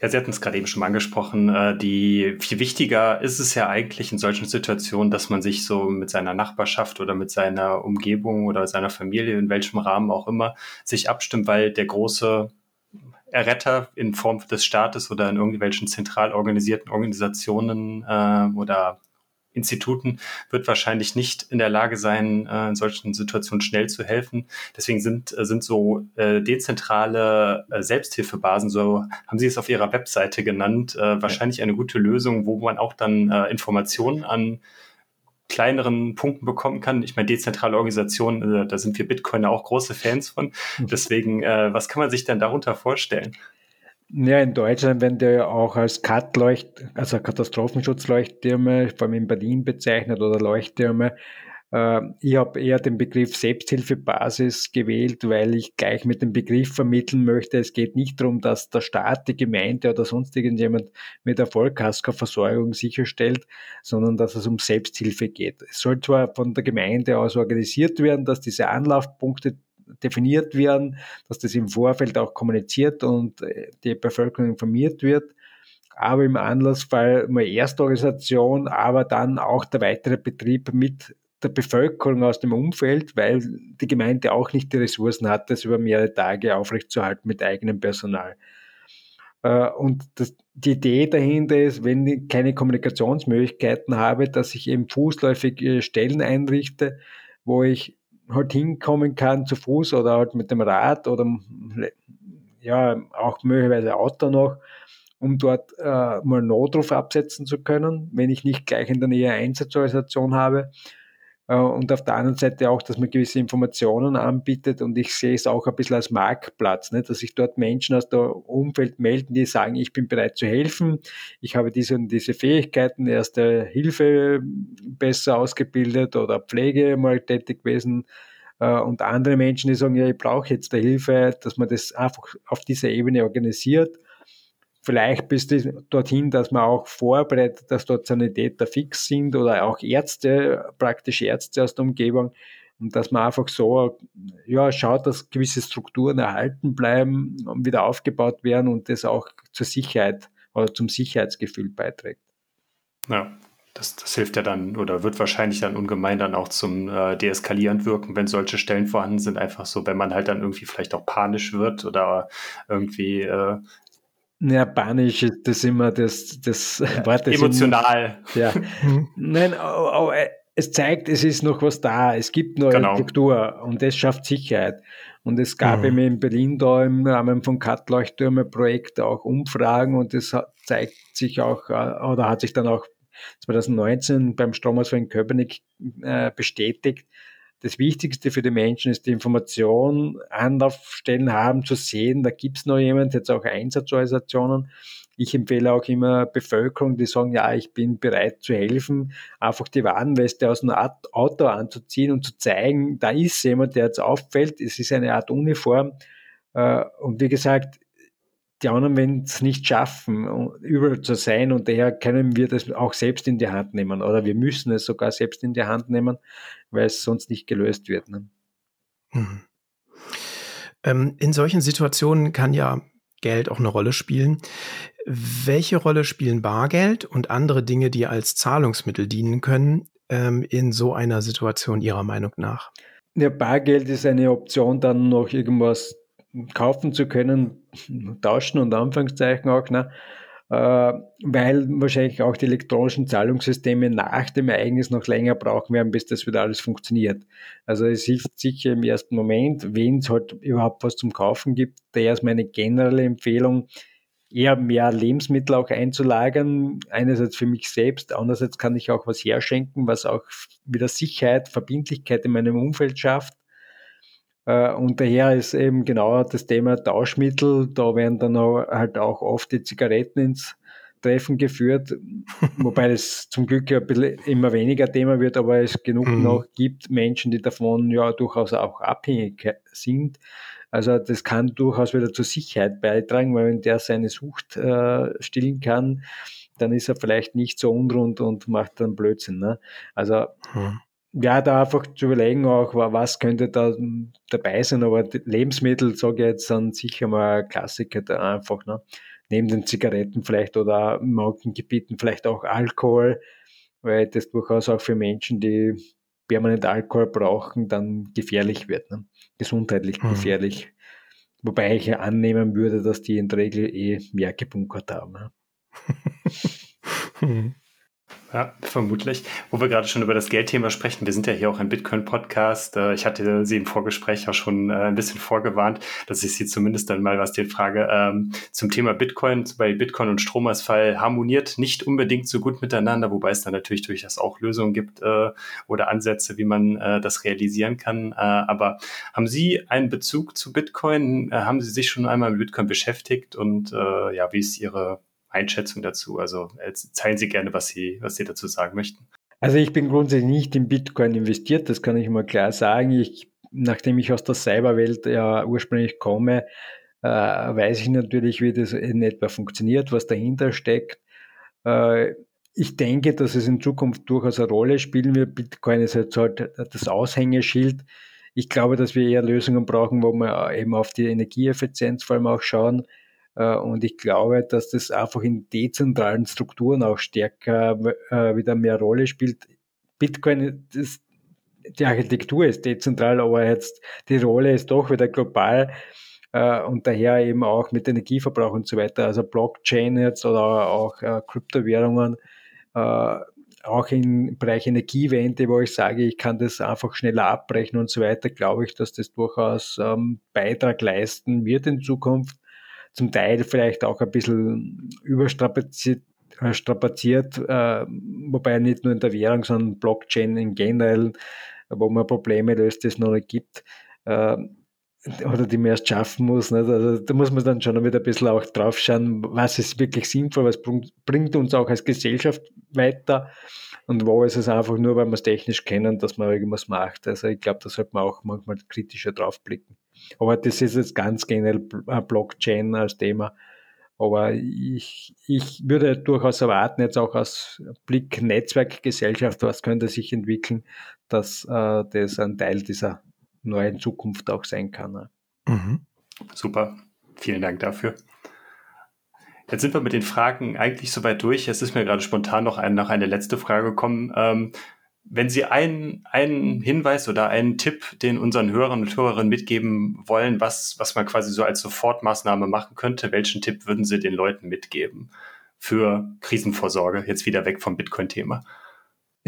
Ja, Sie hatten es gerade eben schon mal angesprochen. Äh, die viel wichtiger ist es ja eigentlich in solchen Situationen, dass man sich so mit seiner Nachbarschaft oder mit seiner Umgebung oder seiner Familie, in welchem Rahmen auch immer, sich abstimmt, weil der große Erretter in Form des Staates oder in irgendwelchen zentral organisierten Organisationen äh, oder Instituten wird wahrscheinlich nicht in der Lage sein, äh, in solchen Situationen schnell zu helfen. Deswegen sind, äh, sind so äh, dezentrale äh, Selbsthilfebasen, so haben Sie es auf Ihrer Webseite genannt, äh, wahrscheinlich eine gute Lösung, wo man auch dann äh, Informationen an kleineren Punkten bekommen kann. Ich meine, dezentrale Organisationen, da sind wir Bitcoiner auch große Fans von. Mhm. Deswegen, was kann man sich denn darunter vorstellen? Ja, in Deutschland werden die ja auch als CAT-Leucht, also Katastrophenschutzleuchttürme, vor allem in Berlin bezeichnet oder Leuchttürme. Äh, ich habe eher den Begriff Selbsthilfebasis gewählt, weil ich gleich mit dem Begriff vermitteln möchte, es geht nicht darum, dass der Staat, die Gemeinde oder sonst irgendjemand mit der Vollkaskoversorgung sicherstellt, sondern dass es um Selbsthilfe geht. Es soll zwar von der Gemeinde aus organisiert werden, dass diese Anlaufpunkte definiert werden, dass das im Vorfeld auch kommuniziert und äh, die Bevölkerung informiert wird. Aber im Anlassfall mal Erstorganisation, aber dann auch der weitere Betrieb mit der Bevölkerung aus dem Umfeld, weil die Gemeinde auch nicht die Ressourcen hat, das über mehrere Tage aufrechtzuerhalten mit eigenem Personal. Äh, und das, die Idee dahinter ist, wenn ich keine Kommunikationsmöglichkeiten habe, dass ich eben fußläufige Stellen einrichte, wo ich halt hinkommen kann zu Fuß oder halt mit dem Rad oder ja, auch möglicherweise Auto noch, um dort äh, mal Notruf absetzen zu können, wenn ich nicht gleich in der Nähe Einsatzorganisation habe. Äh, und auf der anderen Seite auch, dass man gewisse Informationen anbietet und ich sehe es auch ein bisschen als Marktplatz, ne? dass sich dort Menschen aus der Umfeld melden, die sagen, ich bin bereit zu helfen, ich habe diese und diese Fähigkeiten, erste Hilfe besser ausgebildet oder Pflege mal tätig gewesen äh, und andere Menschen, die sagen, ja, ich brauche jetzt der Hilfe, dass man das einfach auf dieser Ebene organisiert vielleicht bis dorthin, dass man auch vorbereitet, dass dort Sanitäter fix sind oder auch Ärzte, praktisch Ärzte aus der Umgebung. Und dass man einfach so ja, schaut, dass gewisse Strukturen erhalten bleiben und wieder aufgebaut werden und das auch zur Sicherheit oder zum Sicherheitsgefühl beiträgt. Ja, das, das hilft ja dann oder wird wahrscheinlich dann ungemein dann auch zum äh, deeskalierend wirken, wenn solche Stellen vorhanden sind. Einfach so, wenn man halt dann irgendwie vielleicht auch panisch wird oder irgendwie äh, ja, panisch ist das immer das, das ja, Wort. Das emotional. Immer, ja. Mhm. Nein, aber es zeigt, es ist noch was da. Es gibt neue genau. Struktur und das schafft Sicherheit. Und es gab mhm. in Berlin da im Rahmen von Cut-Leuchttürme-Projekt auch Umfragen und es zeigt sich auch, äh, oder hat sich dann auch 2019 beim Stromausfall in Köpenick äh, bestätigt, das Wichtigste für die Menschen ist die Information, Anlaufstellen haben, zu sehen, da gibt es noch jemand, jetzt auch Einsatzorganisationen. Ich empfehle auch immer Bevölkerung, die sagen, ja, ich bin bereit zu helfen, einfach die Warnweste aus dem Auto anzuziehen und zu zeigen, da ist jemand, der jetzt auffällt. Es ist eine Art Uniform. Äh, und wie gesagt, die anderen werden es nicht schaffen, überall zu sein und daher können wir das auch selbst in die Hand nehmen oder wir müssen es sogar selbst in die Hand nehmen, weil es sonst nicht gelöst wird. Ne? Mhm. Ähm, in solchen Situationen kann ja Geld auch eine Rolle spielen. Welche Rolle spielen Bargeld und andere Dinge, die als Zahlungsmittel dienen können, ähm, in so einer Situation Ihrer Meinung nach? Ja, Bargeld ist eine Option, dann noch irgendwas kaufen zu können, tauschen und Anführungszeichen auch, ne? äh, weil wahrscheinlich auch die elektronischen Zahlungssysteme nach dem Ereignis noch länger brauchen werden, bis das wieder alles funktioniert. Also es hilft sicher im ersten Moment, wenn es halt überhaupt was zum Kaufen gibt, daher ist meine generelle Empfehlung, eher mehr Lebensmittel auch einzulagern. Einerseits für mich selbst, andererseits kann ich auch was herschenken, was auch wieder Sicherheit, Verbindlichkeit in meinem Umfeld schafft. Äh, und daher ist eben genau das Thema Tauschmittel, da werden dann auch, halt auch oft die Zigaretten ins Treffen geführt, wobei es zum Glück ein bisschen immer weniger Thema wird, aber es genug mhm. noch gibt Menschen, die davon ja durchaus auch abhängig sind. Also das kann durchaus wieder zur Sicherheit beitragen, weil wenn der seine Sucht äh, stillen kann, dann ist er vielleicht nicht so unrund und macht dann Blödsinn. Ne? Also mhm ja, da einfach zu überlegen auch, was könnte da dabei sein, aber Lebensmittel, sage ich jetzt, sind sicher mal ein Klassiker da einfach, ne? Neben den Zigaretten vielleicht oder in manchen Gebieten vielleicht auch Alkohol, weil das durchaus auch für Menschen, die permanent Alkohol brauchen, dann gefährlich wird, ne? gesundheitlich mhm. gefährlich. Wobei ich ja annehmen würde, dass die in der Regel eh mehr gebunkert haben. Ne? Ja, vermutlich. Wo wir gerade schon über das Geldthema sprechen, wir sind ja hier auch ein Bitcoin-Podcast. Äh, ich hatte Sie im Vorgespräch auch schon äh, ein bisschen vorgewarnt, dass ich Sie zumindest dann mal was die Frage ähm, zum Thema Bitcoin, bei Bitcoin und Stromausfall harmoniert nicht unbedingt so gut miteinander, wobei es dann natürlich durchaus auch Lösungen gibt äh, oder Ansätze, wie man das realisieren kann. Aber haben Sie einen Bezug zu Bitcoin? Haben Sie sich schon einmal mit Bitcoin beschäftigt und ja, wie ist Ihre Einschätzung dazu? Also zeigen Sie gerne, was Sie, was Sie dazu sagen möchten. Also ich bin grundsätzlich nicht in Bitcoin investiert, das kann ich mal klar sagen. Ich, nachdem ich aus der Cyberwelt ja ursprünglich komme, äh, weiß ich natürlich, wie das in etwa funktioniert, was dahinter steckt. Äh, ich denke, dass es in Zukunft durchaus eine Rolle spielen wird. Bitcoin ist jetzt halt das Aushängeschild. Ich glaube, dass wir eher Lösungen brauchen, wo wir eben auf die Energieeffizienz vor allem auch schauen. Äh, und ich glaube, dass das einfach in dezentralen Strukturen auch stärker äh, wieder mehr Rolle spielt. Bitcoin, das, die Architektur ist dezentral, aber jetzt die Rolle ist doch wieder global äh, und daher eben auch mit Energieverbrauch und so weiter. Also Blockchain jetzt oder auch Kryptowährungen, auch im Bereich Energiewende, wo ich sage, ich kann das einfach schneller abbrechen und so weiter, glaube ich, dass das durchaus ähm, Beitrag leisten wird in Zukunft zum Teil vielleicht auch ein bisschen überstrapaziert, äh, strapaziert, äh, wobei nicht nur in der Währung, sondern Blockchain in generell, wo man Probleme löst, die es noch nicht gibt, äh, oder die man erst schaffen muss. Also da muss man dann schon wieder ein bisschen auch drauf schauen, was ist wirklich sinnvoll, was bringt uns auch als Gesellschaft weiter und wo ist es einfach nur, weil wir es technisch kennen, dass man irgendwas macht. Also ich glaube, da sollte man auch manchmal kritischer drauf blicken. Aber das ist jetzt ganz generell Blockchain als Thema. Aber ich, ich würde durchaus erwarten, jetzt auch aus Blick Netzwerkgesellschaft, was könnte sich entwickeln, dass äh, das ein Teil dieser neuen Zukunft auch sein kann. Ne? Mhm. Super, vielen Dank dafür. Jetzt sind wir mit den Fragen eigentlich soweit durch. Es ist mir gerade spontan noch ein, noch eine letzte Frage gekommen. Ähm, wenn Sie einen, einen Hinweis oder einen Tipp den unseren Hörern und Hörerinnen mitgeben wollen, was, was man quasi so als Sofortmaßnahme machen könnte, welchen Tipp würden Sie den Leuten mitgeben für Krisenvorsorge? Jetzt wieder weg vom Bitcoin-Thema.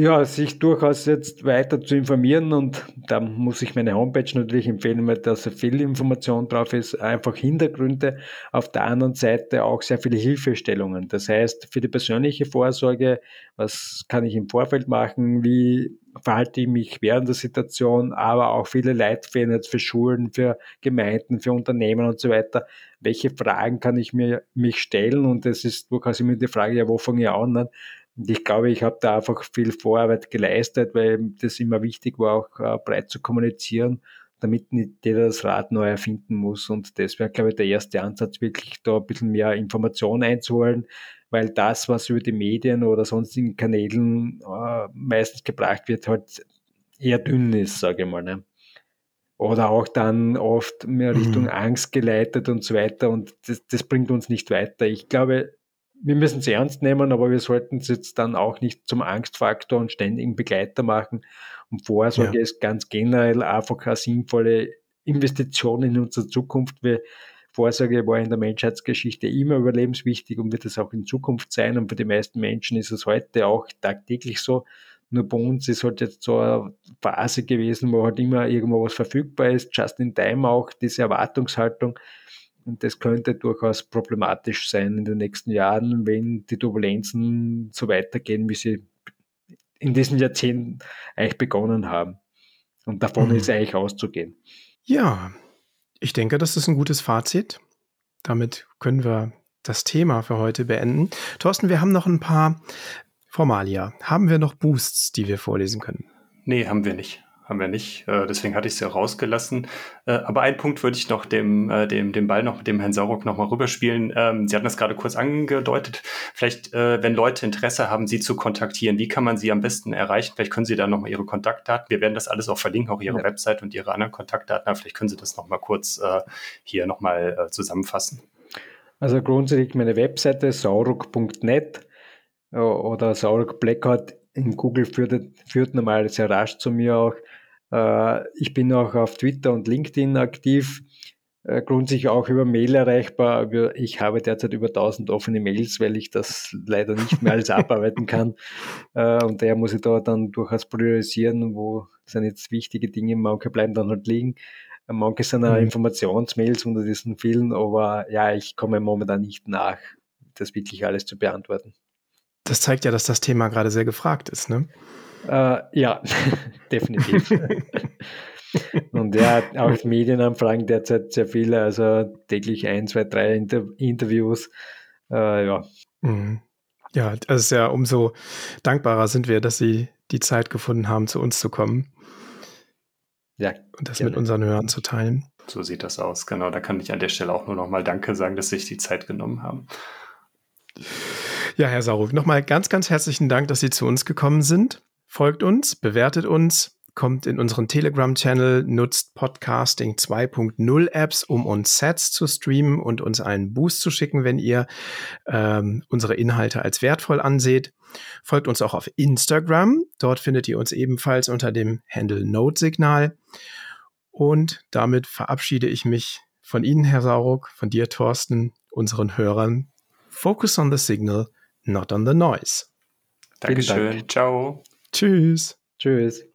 Ja, sich durchaus jetzt weiter zu informieren und da muss ich meine Homepage natürlich empfehlen, weil da sehr viel Information drauf ist, einfach Hintergründe, auf der anderen Seite auch sehr viele Hilfestellungen. Das heißt, für die persönliche Vorsorge, was kann ich im Vorfeld machen, wie verhalte ich mich während der Situation, aber auch viele Leitfäden jetzt für Schulen, für Gemeinden, für Unternehmen und so weiter. Welche Fragen kann ich mir mich stellen? Und das ist durchaus immer die Frage, ja, wo fange ich an? Und ich glaube, ich habe da einfach viel Vorarbeit geleistet, weil das immer wichtig war, auch äh, breit zu kommunizieren, damit nicht jeder das Rad neu erfinden muss. Und das wäre, glaube ich, der erste Ansatz, wirklich da ein bisschen mehr Information einzuholen, weil das, was über die Medien oder sonstigen Kanälen äh, meistens gebracht wird, halt eher dünn ist, sage ich mal. Ne? Oder auch dann oft mehr Richtung mhm. Angst geleitet und so weiter. Und das, das bringt uns nicht weiter. Ich glaube, wir müssen es ernst nehmen, aber wir sollten es jetzt dann auch nicht zum Angstfaktor und ständigen Begleiter machen. Und Vorsorge ja. ist ganz generell einfach eine sinnvolle Investition in unsere Zukunft. Wir Vorsorge war in der Menschheitsgeschichte immer überlebenswichtig und wird es auch in Zukunft sein. Und für die meisten Menschen ist es heute auch tagtäglich so. Nur bei uns ist halt jetzt so eine Phase gewesen, wo halt immer irgendwo was verfügbar ist, just in time auch diese Erwartungshaltung. Und das könnte durchaus problematisch sein in den nächsten Jahren, wenn die Turbulenzen so weitergehen, wie sie in diesen Jahrzehnten eigentlich begonnen haben. Und davon mhm. ist eigentlich auszugehen. Ja, ich denke, das ist ein gutes Fazit. Damit können wir das Thema für heute beenden. Thorsten, wir haben noch ein paar Formalia. Haben wir noch Boosts, die wir vorlesen können? Nee, haben wir nicht haben wir nicht. Äh, deswegen hatte ich sie rausgelassen. Äh, aber einen Punkt würde ich noch dem, äh, dem, dem Ball noch mit dem Herrn Sauruck noch mal rüberspielen. Ähm, sie hatten das gerade kurz angedeutet. Vielleicht, wenn Leute Interesse haben, Sie zu kontaktieren, wie kann man Sie am besten erreichen? Vielleicht können Sie da noch mal Ihre Kontaktdaten. Wir werden das alles auch verlinken, auch Ihre ja. Website und Ihre anderen Kontaktdaten. Aber vielleicht können Sie das noch mal kurz hier noch mal äh, zusammenfassen. Also grundsätzlich meine Webseite sauruck.net oder Sauruck Blackout in Google führt, führt normal sehr rasch zu mir auch. Äh, ich bin auch auf Twitter und LinkedIn aktiv, äh, grundsätzlich auch über Mail erreichbar. Ich habe derzeit über 1000 offene Mails, weil ich das leider nicht mehr alles abarbeiten kann. Äh, und daher muss ich da dann durchaus priorisieren, wo sind jetzt wichtige Dinge, manche bleiben dann halt liegen. Manche sind auch mhm. Informationsmails unter diesen vielen, aber ja, ich komme momentan nicht nach, das wirklich alles zu beantworten. Das zeigt ja, dass das Thema gerade sehr gefragt ist, ne? Äh, ja, definitiv. Und ja, auch Medienanfragen derzeit sehr viele, also täglich ein, zwei, drei Inter Interviews. Äh, ja. Mhm. Ja, das ist ja umso dankbarer sind wir, dass Sie die Zeit gefunden haben, zu uns zu kommen. Ja. Und das gerne. mit unseren Hörern zu teilen. So sieht das aus, genau. Da kann ich an der Stelle auch nur nochmal Danke sagen, dass Sie sich die Zeit genommen haben. Ja, Herr Saurup, nochmal ganz, ganz herzlichen Dank, dass Sie zu uns gekommen sind. Folgt uns, bewertet uns, kommt in unseren Telegram-Channel, nutzt Podcasting 2.0 Apps, um uns Sets zu streamen und uns einen Boost zu schicken, wenn ihr ähm, unsere Inhalte als wertvoll anseht. Folgt uns auch auf Instagram. Dort findet ihr uns ebenfalls unter dem Handle Note-Signal. Und damit verabschiede ich mich von Ihnen, Herr Sauruck, von dir, Thorsten, unseren Hörern. Focus on the signal not on the noise. Dankeschön. Dank. Ciao. Tschüss. Tschüss.